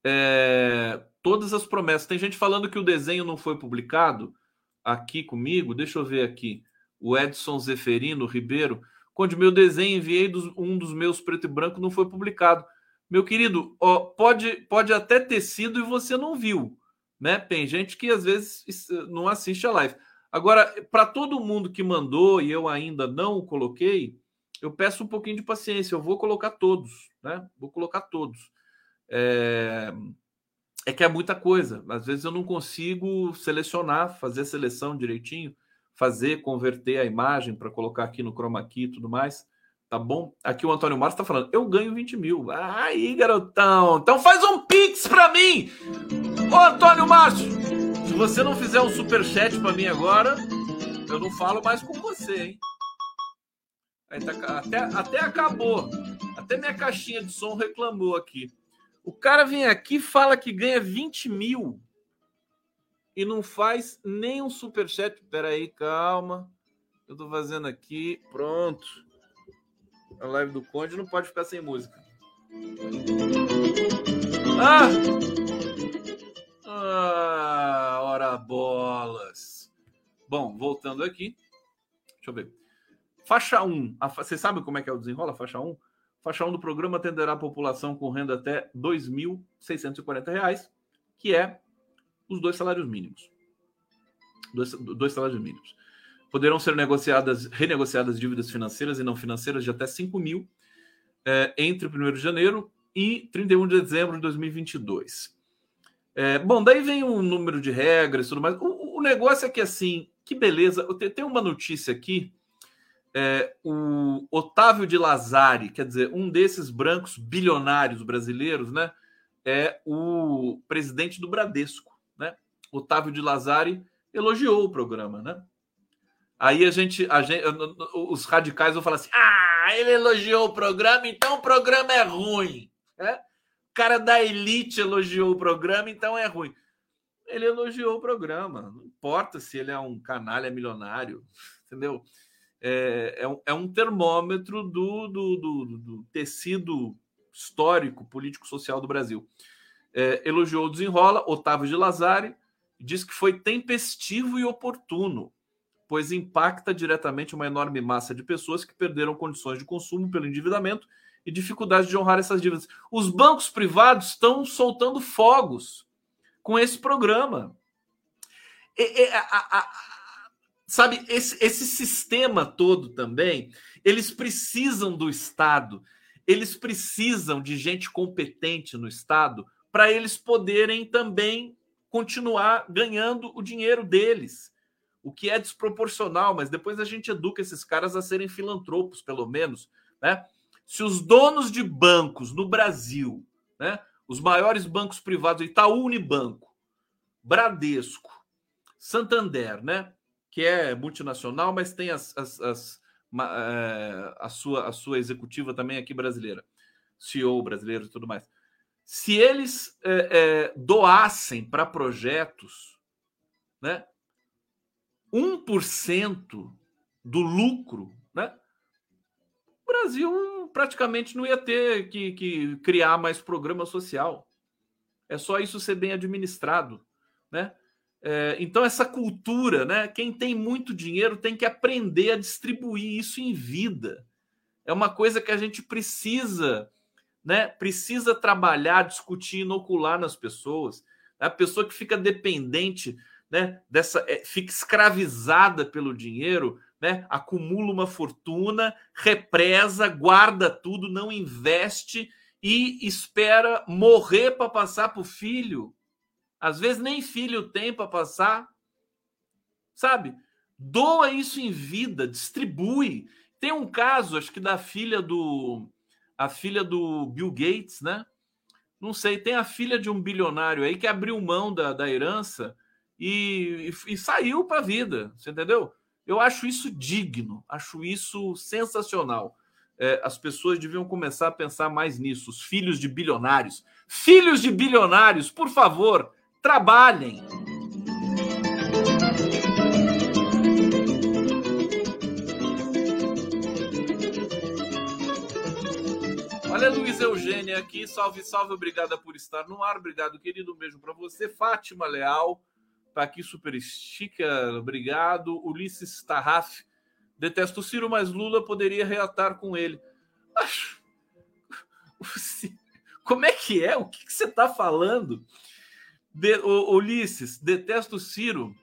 É, todas as promessas. Tem gente falando que o desenho não foi publicado aqui comigo. Deixa eu ver aqui. O Edson Zeferino Ribeiro. Quando meu desenho enviei dos, um dos meus preto e branco não foi publicado. Meu querido, ó, pode, pode até ter sido e você não viu, né? Tem gente que às vezes não assiste a live. Agora, para todo mundo que mandou e eu ainda não coloquei, eu peço um pouquinho de paciência. Eu vou colocar todos, né? Vou colocar todos. É, é que é muita coisa. Às vezes eu não consigo selecionar, fazer a seleção direitinho, fazer, converter a imagem para colocar aqui no chroma key e tudo mais. Tá bom? Aqui o Antônio Márcio tá falando, eu ganho 20 mil. Aí, garotão. Então faz um pix pra mim. Ô, Antônio Márcio, se você não fizer um super chat pra mim agora, eu não falo mais com você, hein? Tá, até, até acabou. Até minha caixinha de som reclamou aqui. O cara vem aqui fala que ganha 20 mil e não faz nem um superchat. Peraí, calma. Eu tô fazendo aqui. Pronto a live do Conde não pode ficar sem música. Ah! Ah, ora bolas. Bom, voltando aqui. Deixa eu ver. Faixa 1. A, você sabe como é que é o desenrola? Faixa 1? Faixa 1 do programa atenderá a população com renda até R$ 2.640, que é os dois salários mínimos. Dois, dois salários mínimos. Poderão ser negociadas, renegociadas dívidas financeiras e não financeiras de até 5 mil é, entre 1 de janeiro e 31 de dezembro de 2022. É, bom, daí vem um número de regras e tudo mais. O, o, negócio é que, assim, que beleza. Tenho uma notícia aqui. É, o Otávio de Lazari, quer dizer, um desses brancos bilionários brasileiros, né? É o presidente do Bradesco, né? Otávio de Lazari elogiou o programa, né? Aí a gente, a gente, os radicais vão falar assim: ah, ele elogiou o programa, então o programa é ruim. É? cara da elite elogiou o programa, então é ruim. Ele elogiou o programa. Não importa se ele é um canalha milionário, entendeu? É, é, um, é um termômetro do, do, do, do, tecido histórico, político, social do Brasil. É, elogiou o desenrola, Otávio de Lazari, diz que foi tempestivo e oportuno, pois impacta diretamente uma enorme massa de pessoas que perderam condições de consumo pelo endividamento e dificuldade de honrar essas dívidas. Os bancos privados estão soltando fogos com esse programa. E, e, a, a, sabe, esse, esse sistema todo também, eles precisam do Estado, eles precisam de gente competente no Estado para eles poderem também continuar ganhando o dinheiro deles, o que é desproporcional, mas depois a gente educa esses caras a serem filantropos, pelo menos, né? Se os donos de bancos no Brasil, né, os maiores bancos privados, Itaú Unibanco, Bradesco, Santander, né, que é multinacional, mas tem as, as, as é, a, sua, a sua executiva também aqui brasileira, CEO brasileiro e tudo mais. Se eles é, é, doassem para projetos, né, 1% do lucro, né, o Brasil praticamente não ia ter que, que criar mais programa social. É só isso ser bem administrado, né? É, então essa cultura, né? Quem tem muito dinheiro tem que aprender a distribuir isso em vida. É uma coisa que a gente precisa, né? Precisa trabalhar, discutir, inocular nas pessoas. A pessoa que fica dependente, né? Dessa, é, fica escravizada pelo dinheiro, né? Acumula uma fortuna, represa, guarda tudo, não investe e espera morrer para passar para o filho. Às vezes nem filho tem para passar. Sabe? Doa isso em vida, distribui. Tem um caso, acho que da filha do a filha do Bill Gates, né? Não sei, tem a filha de um bilionário aí que abriu mão da, da herança e, e, e saiu para a vida, você entendeu? Eu acho isso digno, acho isso sensacional. É, as pessoas deviam começar a pensar mais nisso. Os filhos de bilionários. Filhos de bilionários, por favor, trabalhem. Olha, Luiz Eugênia aqui. Salve, salve. Obrigada por estar no ar. Obrigado, querido. Um beijo para você. Fátima Leal. Tá aqui super estica, obrigado. Ulisses Tarraf, detesto o Ciro, mas Lula poderia reatar com ele. Acho... Como é que é? O que, você está falando? De... O, Ulisses, detesto Ciro,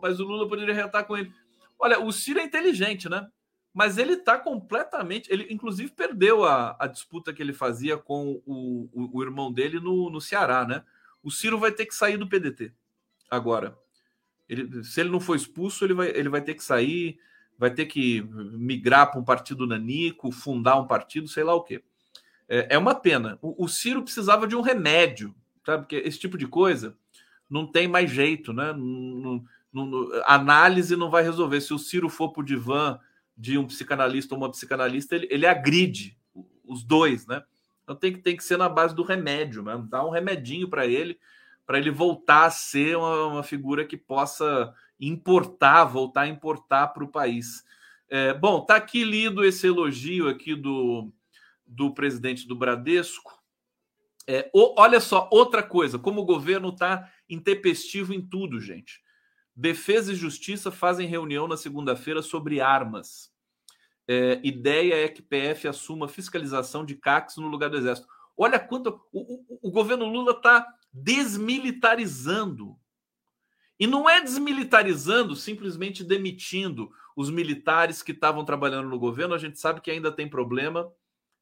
mas o Lula poderia reatar com ele. Olha, o Ciro é inteligente, né? Mas ele está completamente. Ele, inclusive, perdeu a, a disputa que ele fazia com o, o, o irmão dele no, no Ceará, né? O Ciro vai ter que sair do PDT agora. Ele, se ele não for expulso, ele vai, ele vai ter que sair, vai ter que migrar para um partido nanico, fundar um partido, sei lá o quê. É, é uma pena. O, o, Ciro precisava de um remédio, sabe? Porque esse tipo de coisa não tem mais jeito, né? Não, não, não, análise não vai resolver. Se o Ciro for para o divã de um psicanalista ou uma psicanalista, ele, ele agride os dois, né? Então tem que, tem que ser na base do remédio, né? Dá um remedinho para ele para ele voltar a ser uma, uma, figura que possa importar, voltar a importar para o país. É, bom, tá aqui lido esse elogio aqui do, do presidente do Bradesco. É, o, olha só, outra coisa, como o governo está intempestivo em tudo, gente. Defesa e Justiça fazem reunião na segunda-feira sobre armas. É, ideia é que PF assuma fiscalização de CACs no lugar do Exército. Olha quanto. O, o, o governo Lula está desmilitarizando. E não é desmilitarizando simplesmente demitindo os militares que estavam trabalhando no governo. A gente sabe que ainda tem problema.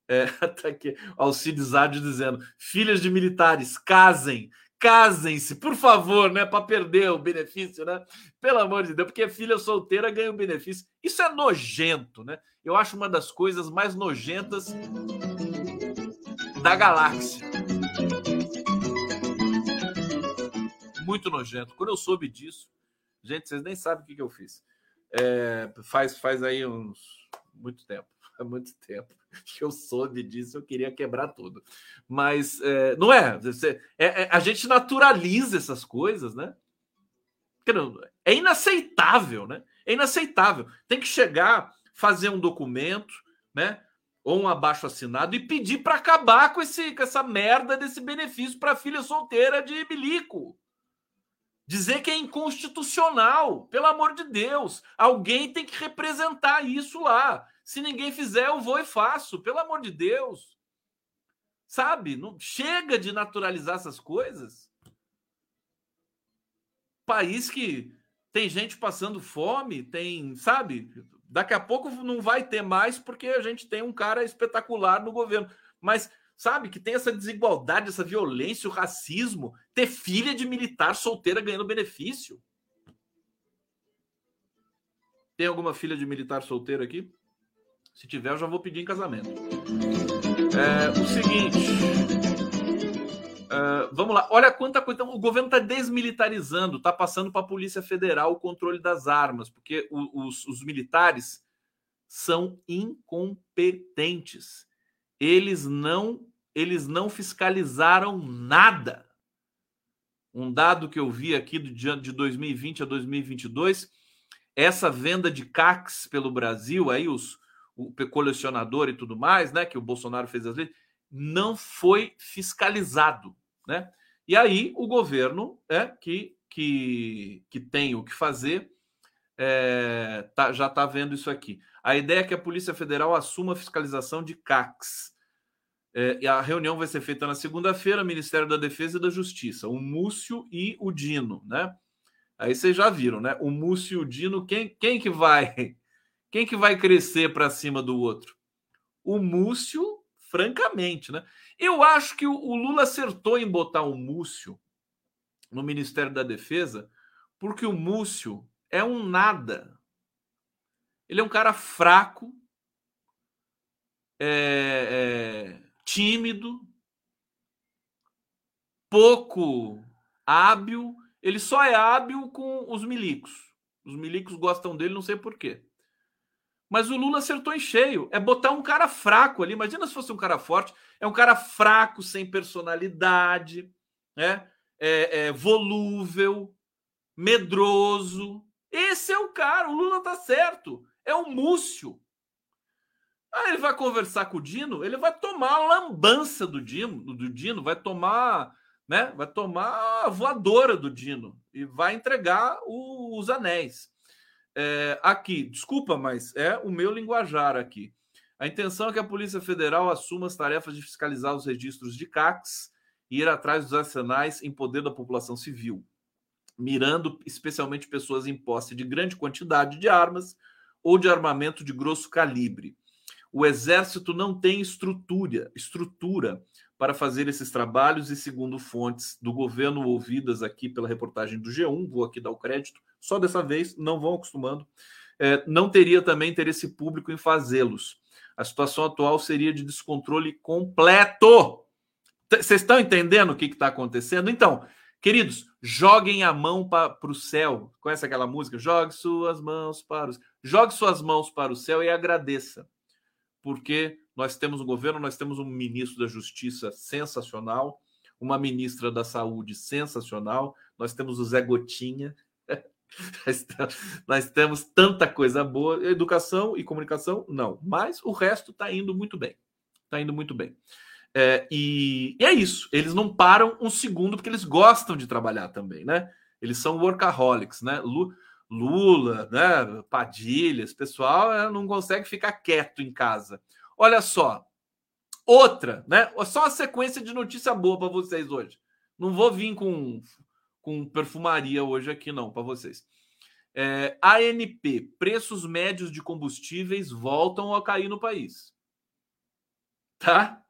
É, tá aqui, Alcides Adi dizendo: filhas de militares, casem, casem-se, por favor, né? Para perder o benefício, né? Pelo amor de Deus, porque filha solteira ganha o benefício. Isso é nojento, né? Eu acho uma das coisas mais nojentas da galáxia. Muito nojento. Quando eu soube disso, gente, vocês nem sabem o que, que eu fiz. É, faz, faz aí uns muito tempo. há muito tempo que eu soube disso, eu queria quebrar tudo. Mas é, não é, é, é, A gente naturaliza essas coisas, né? É inaceitável, né? É inaceitável. Tem que chegar, fazer um documento, né? Ou um abaixo assinado e pedir para acabar com, esse, com essa merda desse benefício para filha solteira de bilico. Dizer que é inconstitucional, pelo amor de Deus. Alguém tem que representar isso lá. Se ninguém fizer, eu vou e faço, pelo amor de Deus. Sabe? Não chega de naturalizar essas coisas. País que tem gente passando fome, tem, sabe? Daqui a pouco não vai ter mais porque a gente tem um cara espetacular no governo. Mas sabe? Que tem essa desigualdade, essa violência, o racismo, ter filha de militar solteira ganhando benefício. Tem alguma filha de militar solteira aqui? Se tiver, eu já vou pedir em casamento. É, o seguinte. Uh, vamos lá. Olha quanta coisa. Então, o governo está desmilitarizando, está passando para a Polícia Federal o controle das armas, porque os, os militares são incompetentes. Eles não eles não fiscalizaram nada. Um dado que eu vi aqui de 2020 a 2022, essa venda de CACs pelo Brasil, aí os o colecionador e tudo mais, né, que o Bolsonaro fez as leis, não foi fiscalizado, né? E aí o governo é que que, que tem o que fazer é, tá, já está vendo isso aqui. A ideia é que a Polícia Federal assuma a fiscalização de CACs. É, a reunião vai ser feita na segunda-feira, Ministério da Defesa e da Justiça, o Múcio e o Dino, né? Aí vocês já viram, né? O Múcio e o Dino, quem, quem que vai quem que vai crescer para cima do outro? O Múcio, francamente, né? Eu acho que o, o Lula acertou em botar o Múcio no Ministério da Defesa, porque o Múcio é um nada. Ele é um cara fraco, é, é tímido, pouco hábil. Ele só é hábil com os milicos. Os milicos gostam dele, não sei porquê. Mas o Lula acertou em cheio. É botar um cara fraco ali. Imagina se fosse um cara forte. É um cara fraco, sem personalidade, né? É, é, volúvel, medroso. Esse é o cara. O Lula tá certo. É o Múcio. Aí ele vai conversar com o Dino, ele vai tomar a lambança do Dino, do Dino, vai tomar, né? Vai tomar a voadora do Dino e vai entregar o, os anéis. É, aqui, desculpa, mas é o meu linguajar aqui. A intenção é que a Polícia Federal assuma as tarefas de fiscalizar os registros de CACs e ir atrás dos arsenais em poder da população civil, mirando especialmente pessoas em posse de grande quantidade de armas ou de armamento de grosso calibre. O exército não tem estrutura, estrutura para fazer esses trabalhos e segundo fontes do governo ouvidas aqui pela reportagem do G1, vou aqui dar o crédito, só dessa vez, não vão acostumando, é, não teria também interesse público em fazê-los. A situação atual seria de descontrole completo. Vocês estão entendendo o que está acontecendo? Então, queridos, joguem a mão para o céu. Conhece aquela música? Jogue suas mãos para o Jogue suas mãos para o céu e agradeça porque nós temos um governo, nós temos um ministro da Justiça sensacional, uma ministra da Saúde sensacional, nós temos o Zé Gotinha, nós temos tanta coisa boa. Educação e comunicação, não, mas o resto está indo muito bem. Está indo muito bem. É, e, e, é isso. Eles não param um segundo porque eles gostam de trabalhar também, né? Eles são workaholics, né? Lula, né, Padilha, esse pessoal né, não consegue ficar quieto em casa. Olha só, outra, né? Só uma sequência de notícia boa para vocês hoje. Não vou vir com, com perfumaria hoje aqui, não, para vocês. É, ANP, preços médios de combustíveis voltam a cair no país. Tá?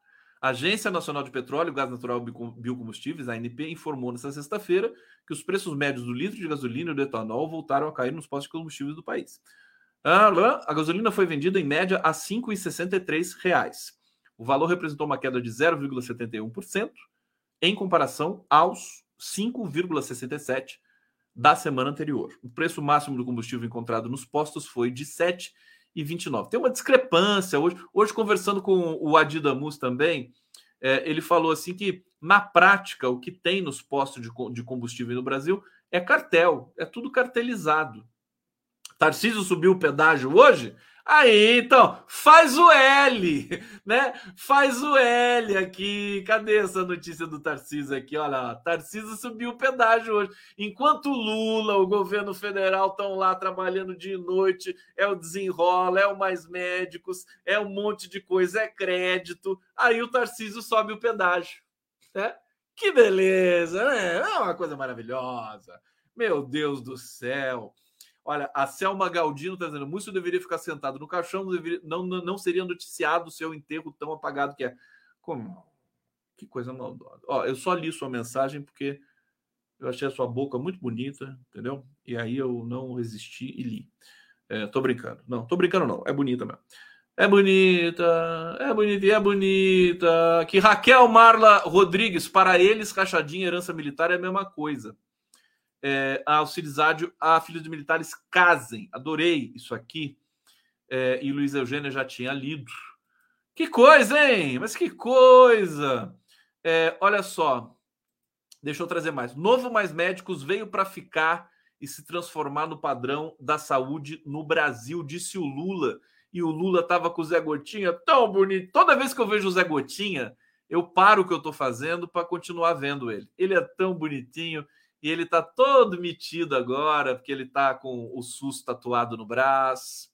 A Agência Nacional de Petróleo, Gás Natural e Biocombustíveis, ANP, informou nesta sexta-feira que os preços médios do litro de gasolina e do etanol voltaram a cair nos postos de combustíveis do país. A gasolina foi vendida em média a R$ 5,63. O valor representou uma queda de 0,71% em comparação aos 5,67% da semana anterior. O preço máximo do combustível encontrado nos postos foi de R$ e 29. Tem uma discrepância hoje. Hoje, conversando com o Adidamus também, é, ele falou assim que, na prática, o que tem nos postos de, de combustível no Brasil é cartel, é tudo cartelizado. Tarcísio subiu o pedágio hoje? Aí, então, faz o L, né? Faz o L aqui. Cadê essa notícia do Tarcísio aqui? Olha Tarcísio subiu o pedágio hoje. Enquanto Lula, o governo federal estão lá trabalhando dia e noite, é o desenrola, é o mais médicos, é um monte de coisa, é crédito. Aí o Tarcísio sobe o pedágio, né? Que beleza, né? É uma coisa maravilhosa. Meu Deus do céu. Olha, a Selma Galdino está dizendo: Múcio deveria ficar sentado no caixão, não, deveria, não, não seria noticiado o seu enterro tão apagado que é. Como? Que coisa maldosa. Ó, eu só li sua mensagem porque eu achei a sua boca muito bonita, entendeu? E aí eu não resisti e li. É, tô brincando. Não, tô brincando, não. É bonita mesmo. É bonita, é bonita é bonita. Que Raquel Marla Rodrigues, para eles, rachadinha herança militar é a mesma coisa é, a Auxilizádio a filhos de militares casem. Adorei isso aqui. É, e Luiz Eugênio já tinha lido. Que coisa, hein? Mas que coisa! É, olha só, deixa eu trazer mais. Novo Mais Médicos veio para ficar e se transformar no padrão da saúde no Brasil, disse o Lula. E o Lula estava com o Zé Gotinha tão bonito. Toda vez que eu vejo o Zé Gotinha, eu paro o que eu estou fazendo para continuar vendo ele. Ele é tão bonitinho e ele tá todo metido agora, porque ele tá com o SUS tatuado no braço.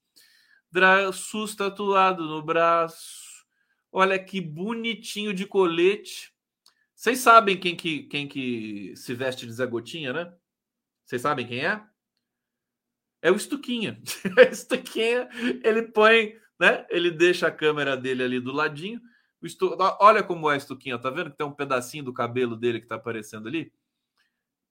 Dra SUS tatuado no braço. Olha que bonitinho de colete. Vocês sabem quem que, quem que se veste de Zé Gotinha, né? Vocês sabem quem é? É o Estuquinha. Estuquinha, ele põe, né? Ele deixa a câmera dele ali do ladinho. Estu... Olha como é Estuquinha, tá vendo que tem um pedacinho do cabelo dele que tá aparecendo ali?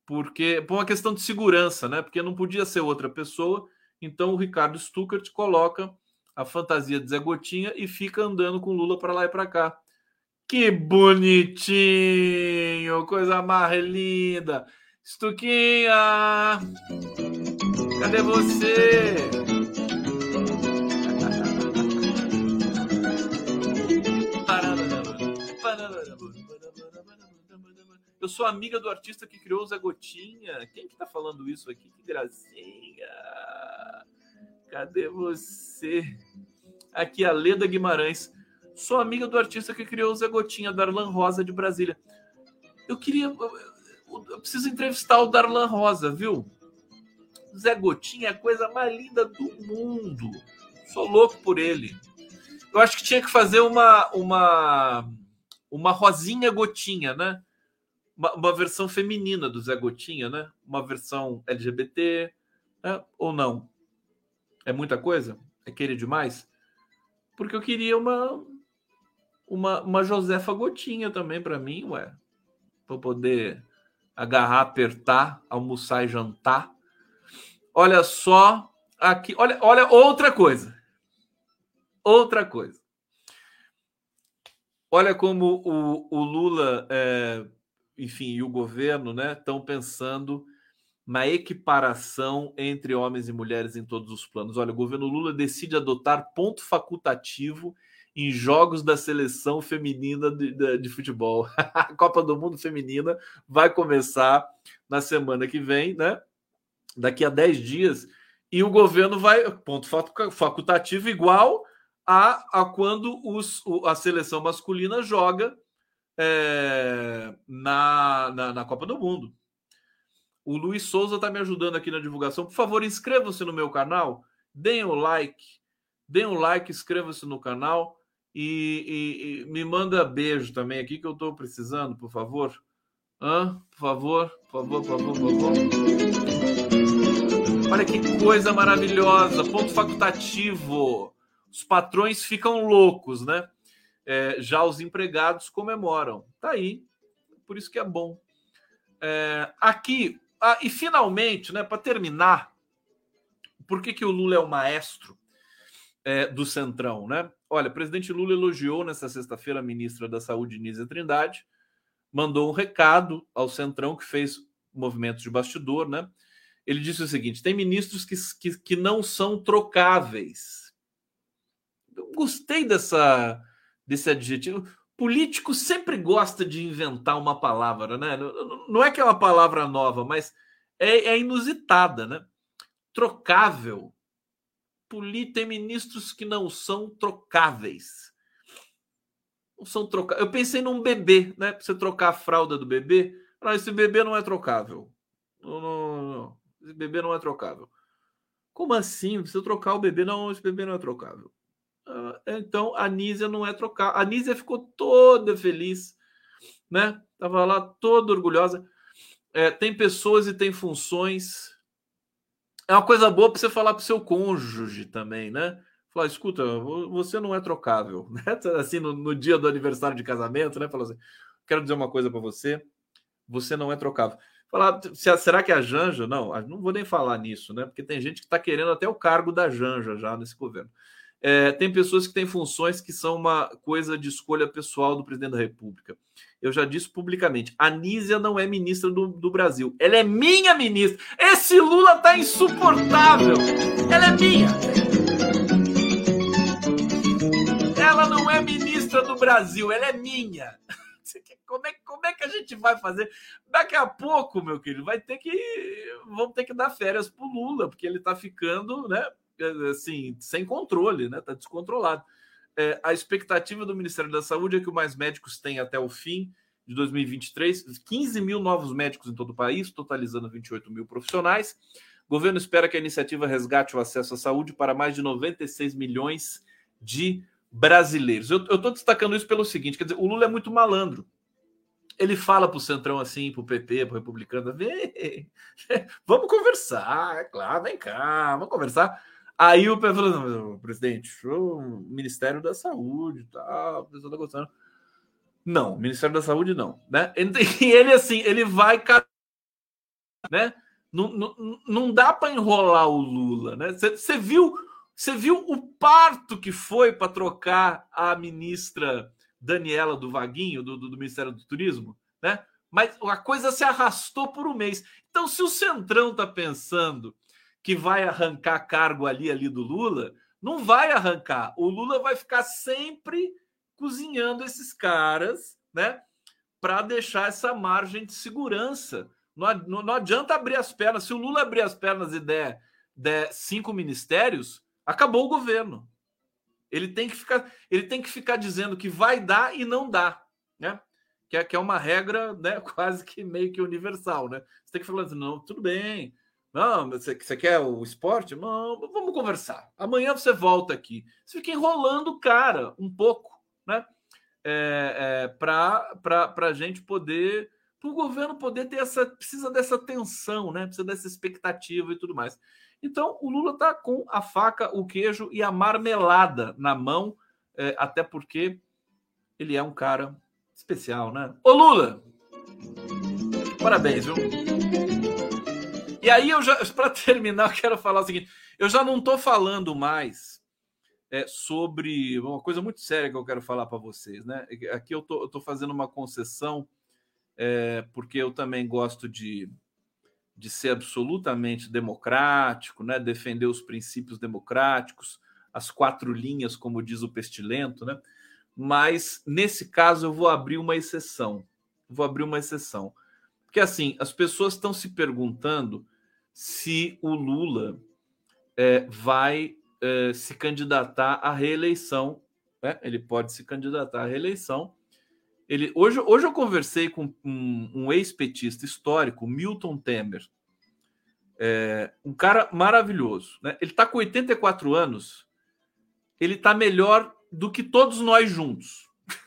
Porque por uma questão de segurança, né? Porque não podia ser outra pessoa. Então o Ricardo Stuckert coloca a fantasia de Zé Gotinha e fica andando com Lula para lá e para cá. Que bonitinho, coisa mais linda. Stuquinha, cadê você? Eu sou amiga do artista que criou o Zé Gotinha. Quem que tá falando isso aqui? Que gracinha. Cadê você? Aqui, a Leda Guimarães. Sou amiga do artista que criou o Zé Gotinha, Darlan Rosa de Brasília. Eu queria. Eu preciso entrevistar o Darlan Rosa, viu? Zé Gotinha é a coisa mais linda do mundo. Sou louco por ele. Eu acho que tinha que fazer uma uma uma rosinha gotinha, né? Uma, uma, versão feminina do Zé Gotinha, né? Uma versão LGBT, né? ou não? É muita coisa? É querer demais? Porque eu queria uma uma, uma Josefa Gotinha também para mim, ué. Para poder agarrar, apertar, almoçar e jantar. Olha só aqui, olha, olha outra coisa. Outra coisa. Olha como o, o Lula é, enfim, e o governo, né, estão pensando na equiparação entre homens e mulheres em todos os planos. Olha, o governo Lula decide adotar ponto facultativo em jogos da seleção feminina de, de, de futebol. A Copa do Mundo Feminina vai começar na semana que vem, né? Daqui a 10 dias. E o governo vai. Ponto facultativo igual a, a quando os, a seleção masculina joga é, na, na, na, Copa do Mundo. O Luiz Souza está me ajudando aqui na divulgação. Por favor, inscrevam-se no meu canal, deem o like, deem o like, inscrevam-se no canal e, e, e, me manda beijo também aqui que eu estou precisando, por favor. Hã? Por favor, por favor, por favor, por favor. Olha que coisa maravilhosa, ponto facultativo. Os patrões ficam loucos, né? É, já os empregados comemoram. Tá aí. Por isso que é bom. É, aqui, ah, e finalmente, né, para terminar, por que, que o Lula é o maestro é, do Centrão? Né? Olha, o presidente Lula elogiou nessa sexta-feira a ministra da Saúde, Nízia Trindade, mandou um recado ao Centrão que fez movimentos de bastidor, né? Ele disse o seguinte: tem ministros que, que, que não são trocáveis. Eu gostei dessa, desse adjetivo. Político sempre gosta de inventar uma palavra, né? Não é que é uma palavra nova, mas é, é inusitada, né? Trocável. Tem ministros que não são trocáveis. Não são trocáveis. Eu pensei num bebê, né? Para você trocar a fralda do bebê. Não, esse bebê não é trocável. Não, não, não. Esse bebê não é trocável. Como assim? Precisa trocar o bebê? Não, esse bebê não é trocável. Ah, então a Nízia não é trocável. A Nízia ficou toda feliz, né? Tava lá toda orgulhosa. É, tem pessoas e tem funções. É uma coisa boa para você falar para o seu cônjuge também, né? Falar, escuta, você não é trocável, né? Assim, no, no dia do aniversário de casamento, né? Falar assim, quero dizer uma coisa para você, você não é trocável. Falar, será que é a Janja? Não, não vou nem falar nisso, né? Porque tem gente que está querendo até o cargo da Janja já nesse governo. É, tem pessoas que têm funções que são uma coisa de escolha pessoal do presidente da República. Eu já disse publicamente: a Nízia não é ministra do, do Brasil. Ela é minha ministra. Esse Lula tá insuportável. Ela é minha. Ela não é ministra do Brasil, ela é minha. Como é, como é que a gente vai fazer? Daqui a pouco, meu querido, vai ter que. Vamos ter que dar férias pro Lula, porque ele tá ficando, né? Assim, sem controle, né? Tá descontrolado. É, a expectativa do Ministério da Saúde é que mais médicos tenham até o fim de 2023 15 mil novos médicos em todo o país, totalizando 28 mil profissionais. O governo espera que a iniciativa resgate o acesso à saúde para mais de 96 milhões de brasileiros. Eu estou destacando isso pelo seguinte: quer dizer, o Lula é muito malandro ele fala para o Centrão assim, para o PP, para o Republicano, vem, vamos conversar, é claro, vem cá, vamos conversar. Aí o falou, presidente, o Ministério da Saúde, tá, o pessoal tá gostando. Não, Ministério da Saúde não, né? E ele assim, ele vai, né? Não, não, não dá para enrolar o Lula, né? Você viu, você viu o parto que foi para trocar a ministra Daniela do Vaguinho, do, do, do Ministério do Turismo, né? Mas a coisa se arrastou por um mês. Então, se o Centrão está pensando que vai arrancar cargo ali ali do Lula, não vai arrancar. O Lula vai ficar sempre cozinhando esses caras, né? Para deixar essa margem de segurança. Não, não, adianta abrir as pernas. Se o Lula abrir as pernas e der, der cinco ministérios, acabou o governo. Ele tem que ficar, ele tem que ficar dizendo que vai dar e não dá, né? Que é, que é uma regra, né? Quase que meio que universal, né? Você tem que falar assim, não, tudo bem. Não, você, você quer o esporte? Não, vamos conversar. Amanhã você volta aqui. Você fica enrolando o cara um pouco, né? É, é, para a gente poder, para o governo poder ter essa, precisa dessa tensão, né? Precisa dessa expectativa e tudo mais. Então, o Lula está com a faca, o queijo e a marmelada na mão, é, até porque ele é um cara especial, né? Ô Lula! Parabéns, viu? E aí, eu já, para terminar, eu quero falar o seguinte: eu já não estou falando mais é, sobre uma coisa muito séria que eu quero falar para vocês, né? Aqui eu tô fazendo uma concessão, é, porque eu também gosto de de ser absolutamente democrático, né? defender os princípios democráticos, as quatro linhas, como diz o Pestilento, né? mas nesse caso eu vou abrir uma exceção. Vou abrir uma exceção. Porque assim, as pessoas estão se perguntando se o Lula é, vai é, se candidatar à reeleição. Né? Ele pode se candidatar à reeleição ele, hoje, hoje eu conversei com um, um ex-petista histórico, Milton Temer. É, um cara maravilhoso. Né? Ele está com 84 anos. Ele está melhor do que todos nós juntos.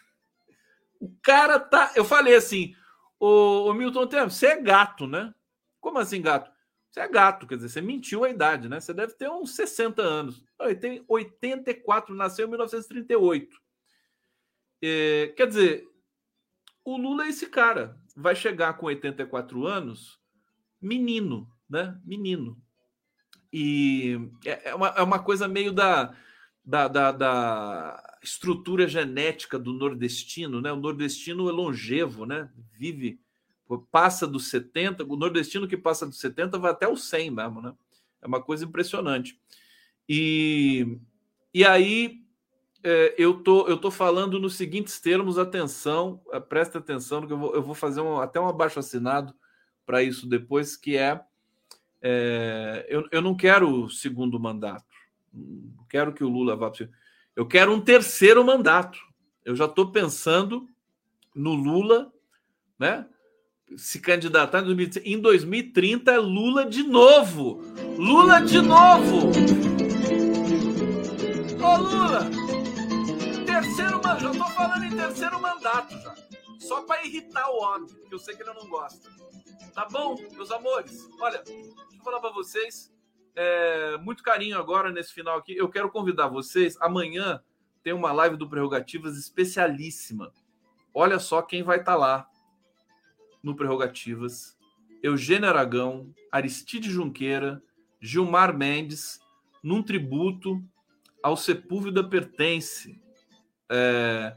O cara tá. Eu falei assim, o, Milton Temer, você é gato, né? Como assim gato? Você é gato, quer dizer, você mentiu a idade, né? Você deve ter uns 60 anos. Ele tem 84, nasceu em 1938. É, quer dizer, o Lula é esse cara. Vai chegar com 84 anos, menino, né? Menino. E é, é uma, é uma coisa meio da, da, da, da, estrutura genética do nordestino, né? O nordestino é longevo, né? Vive, passa dos 70, o nordestino que passa dos 70 vai até os 100 mesmo, né? É uma coisa impressionante. E, e aí é, eu tô, eu tô falando nos seguintes termos, atenção, é, presta atenção, que eu vou, eu vou fazer até um abaixo assinado para isso depois, que é, é eu, eu não quero o segundo mandato, não quero que o Lula vá para eu quero um terceiro mandato. Eu já estou pensando no Lula, né? Se candidatar em 2030. Em 2030 é Lula de novo. Lula de novo. Ô Lula, terceiro mandato. Já estou falando em terceiro mandato já. Só para irritar o homem, que eu sei que ele não gosta. Tá bom, meus amores? Olha, deixa eu falar para vocês. É, muito carinho agora nesse final aqui. Eu quero convidar vocês. Amanhã tem uma live do Prerrogativas especialíssima. Olha só quem vai estar tá lá no Prerrogativas: Eugênio Aragão, Aristide Junqueira, Gilmar Mendes, num tributo ao Sepúlveda Pertence. É,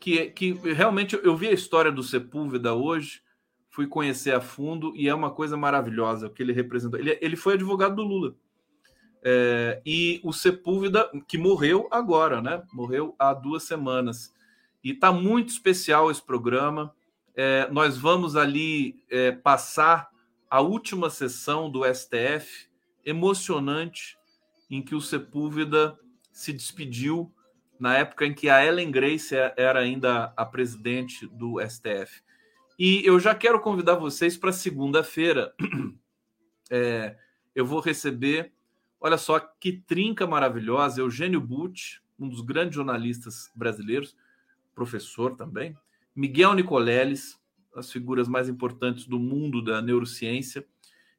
que, que realmente eu vi a história do Sepúlveda hoje, fui conhecer a fundo e é uma coisa maravilhosa o que ele representou. Ele, ele foi advogado do Lula. É, e o Sepúlveda, que morreu agora, né? Morreu há duas semanas. E está muito especial esse programa. É, nós vamos ali é, passar a última sessão do STF, emocionante, em que o Sepúlveda se despediu na época em que a Ellen Grace era ainda a presidente do STF. E eu já quero convidar vocês para segunda-feira. É, eu vou receber Olha só que trinca maravilhosa, Eugênio Butti, um dos grandes jornalistas brasileiros, professor também, Miguel Nicoleles, as figuras mais importantes do mundo da neurociência,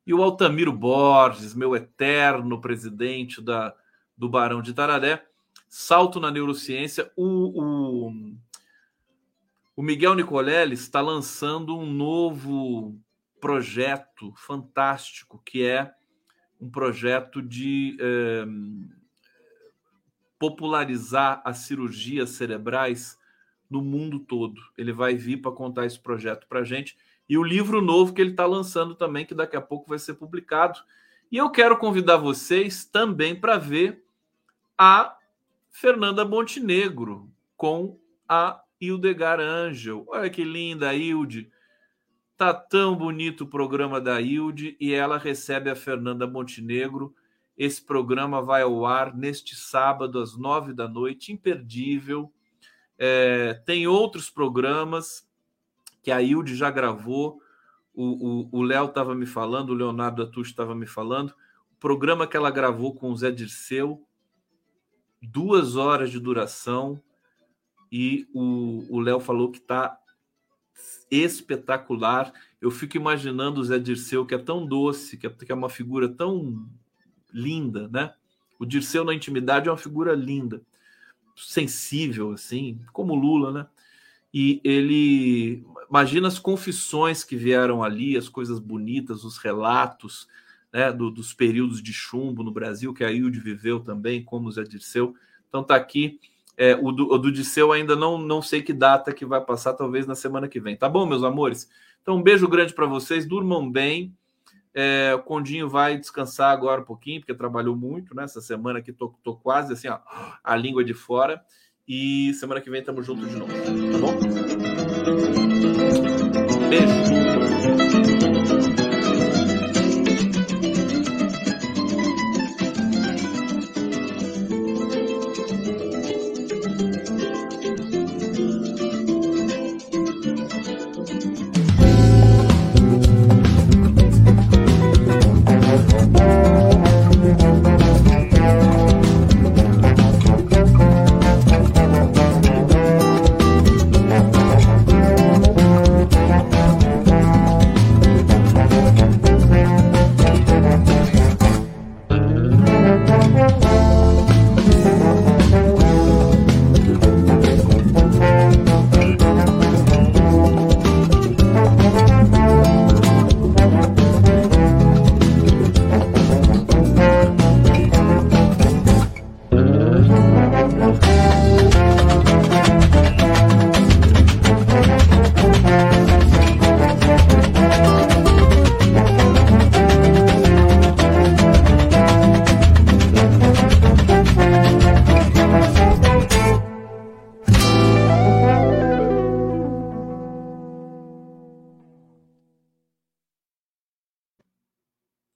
e o Altamiro Borges, meu eterno presidente da, do Barão de Tararé, salto na neurociência. O, o, o Miguel Nicoleles está lançando um novo projeto fantástico que é um projeto de é, popularizar as cirurgias cerebrais no mundo todo. Ele vai vir para contar esse projeto para a gente. E o livro novo que ele está lançando também, que daqui a pouco vai ser publicado. E eu quero convidar vocês também para ver a Fernanda Montenegro com a Hildegard Angel. Olha que linda a Hilde Tá tão bonito o programa da Hilde e ela recebe a Fernanda Montenegro. Esse programa vai ao ar neste sábado às nove da noite, imperdível. É, tem outros programas que a Hilde já gravou. O Léo estava me falando, o Leonardo Atucho estava me falando. O programa que ela gravou com o Zé Dirceu, duas horas de duração. E o Léo falou que está espetacular. Eu fico imaginando o Zé Dirceu, que é tão doce, que é, que é uma figura tão linda, né? O Dirceu na intimidade é uma figura linda, sensível, assim, como Lula, né? E ele imagina as confissões que vieram ali, as coisas bonitas, os relatos né, do, dos períodos de chumbo no Brasil, que a Hilde viveu também, como Zé Dirceu. Então tá aqui é, o, do, o do Disseu ainda não, não sei que data que vai passar, talvez na semana que vem. Tá bom, meus amores? Então, um beijo grande para vocês, durmam bem. É, o Condinho vai descansar agora um pouquinho, porque trabalhou muito, né? Essa semana aqui tô, tô quase assim, ó, a língua de fora. E semana que vem estamos juntos de novo, tá bom? Beijo.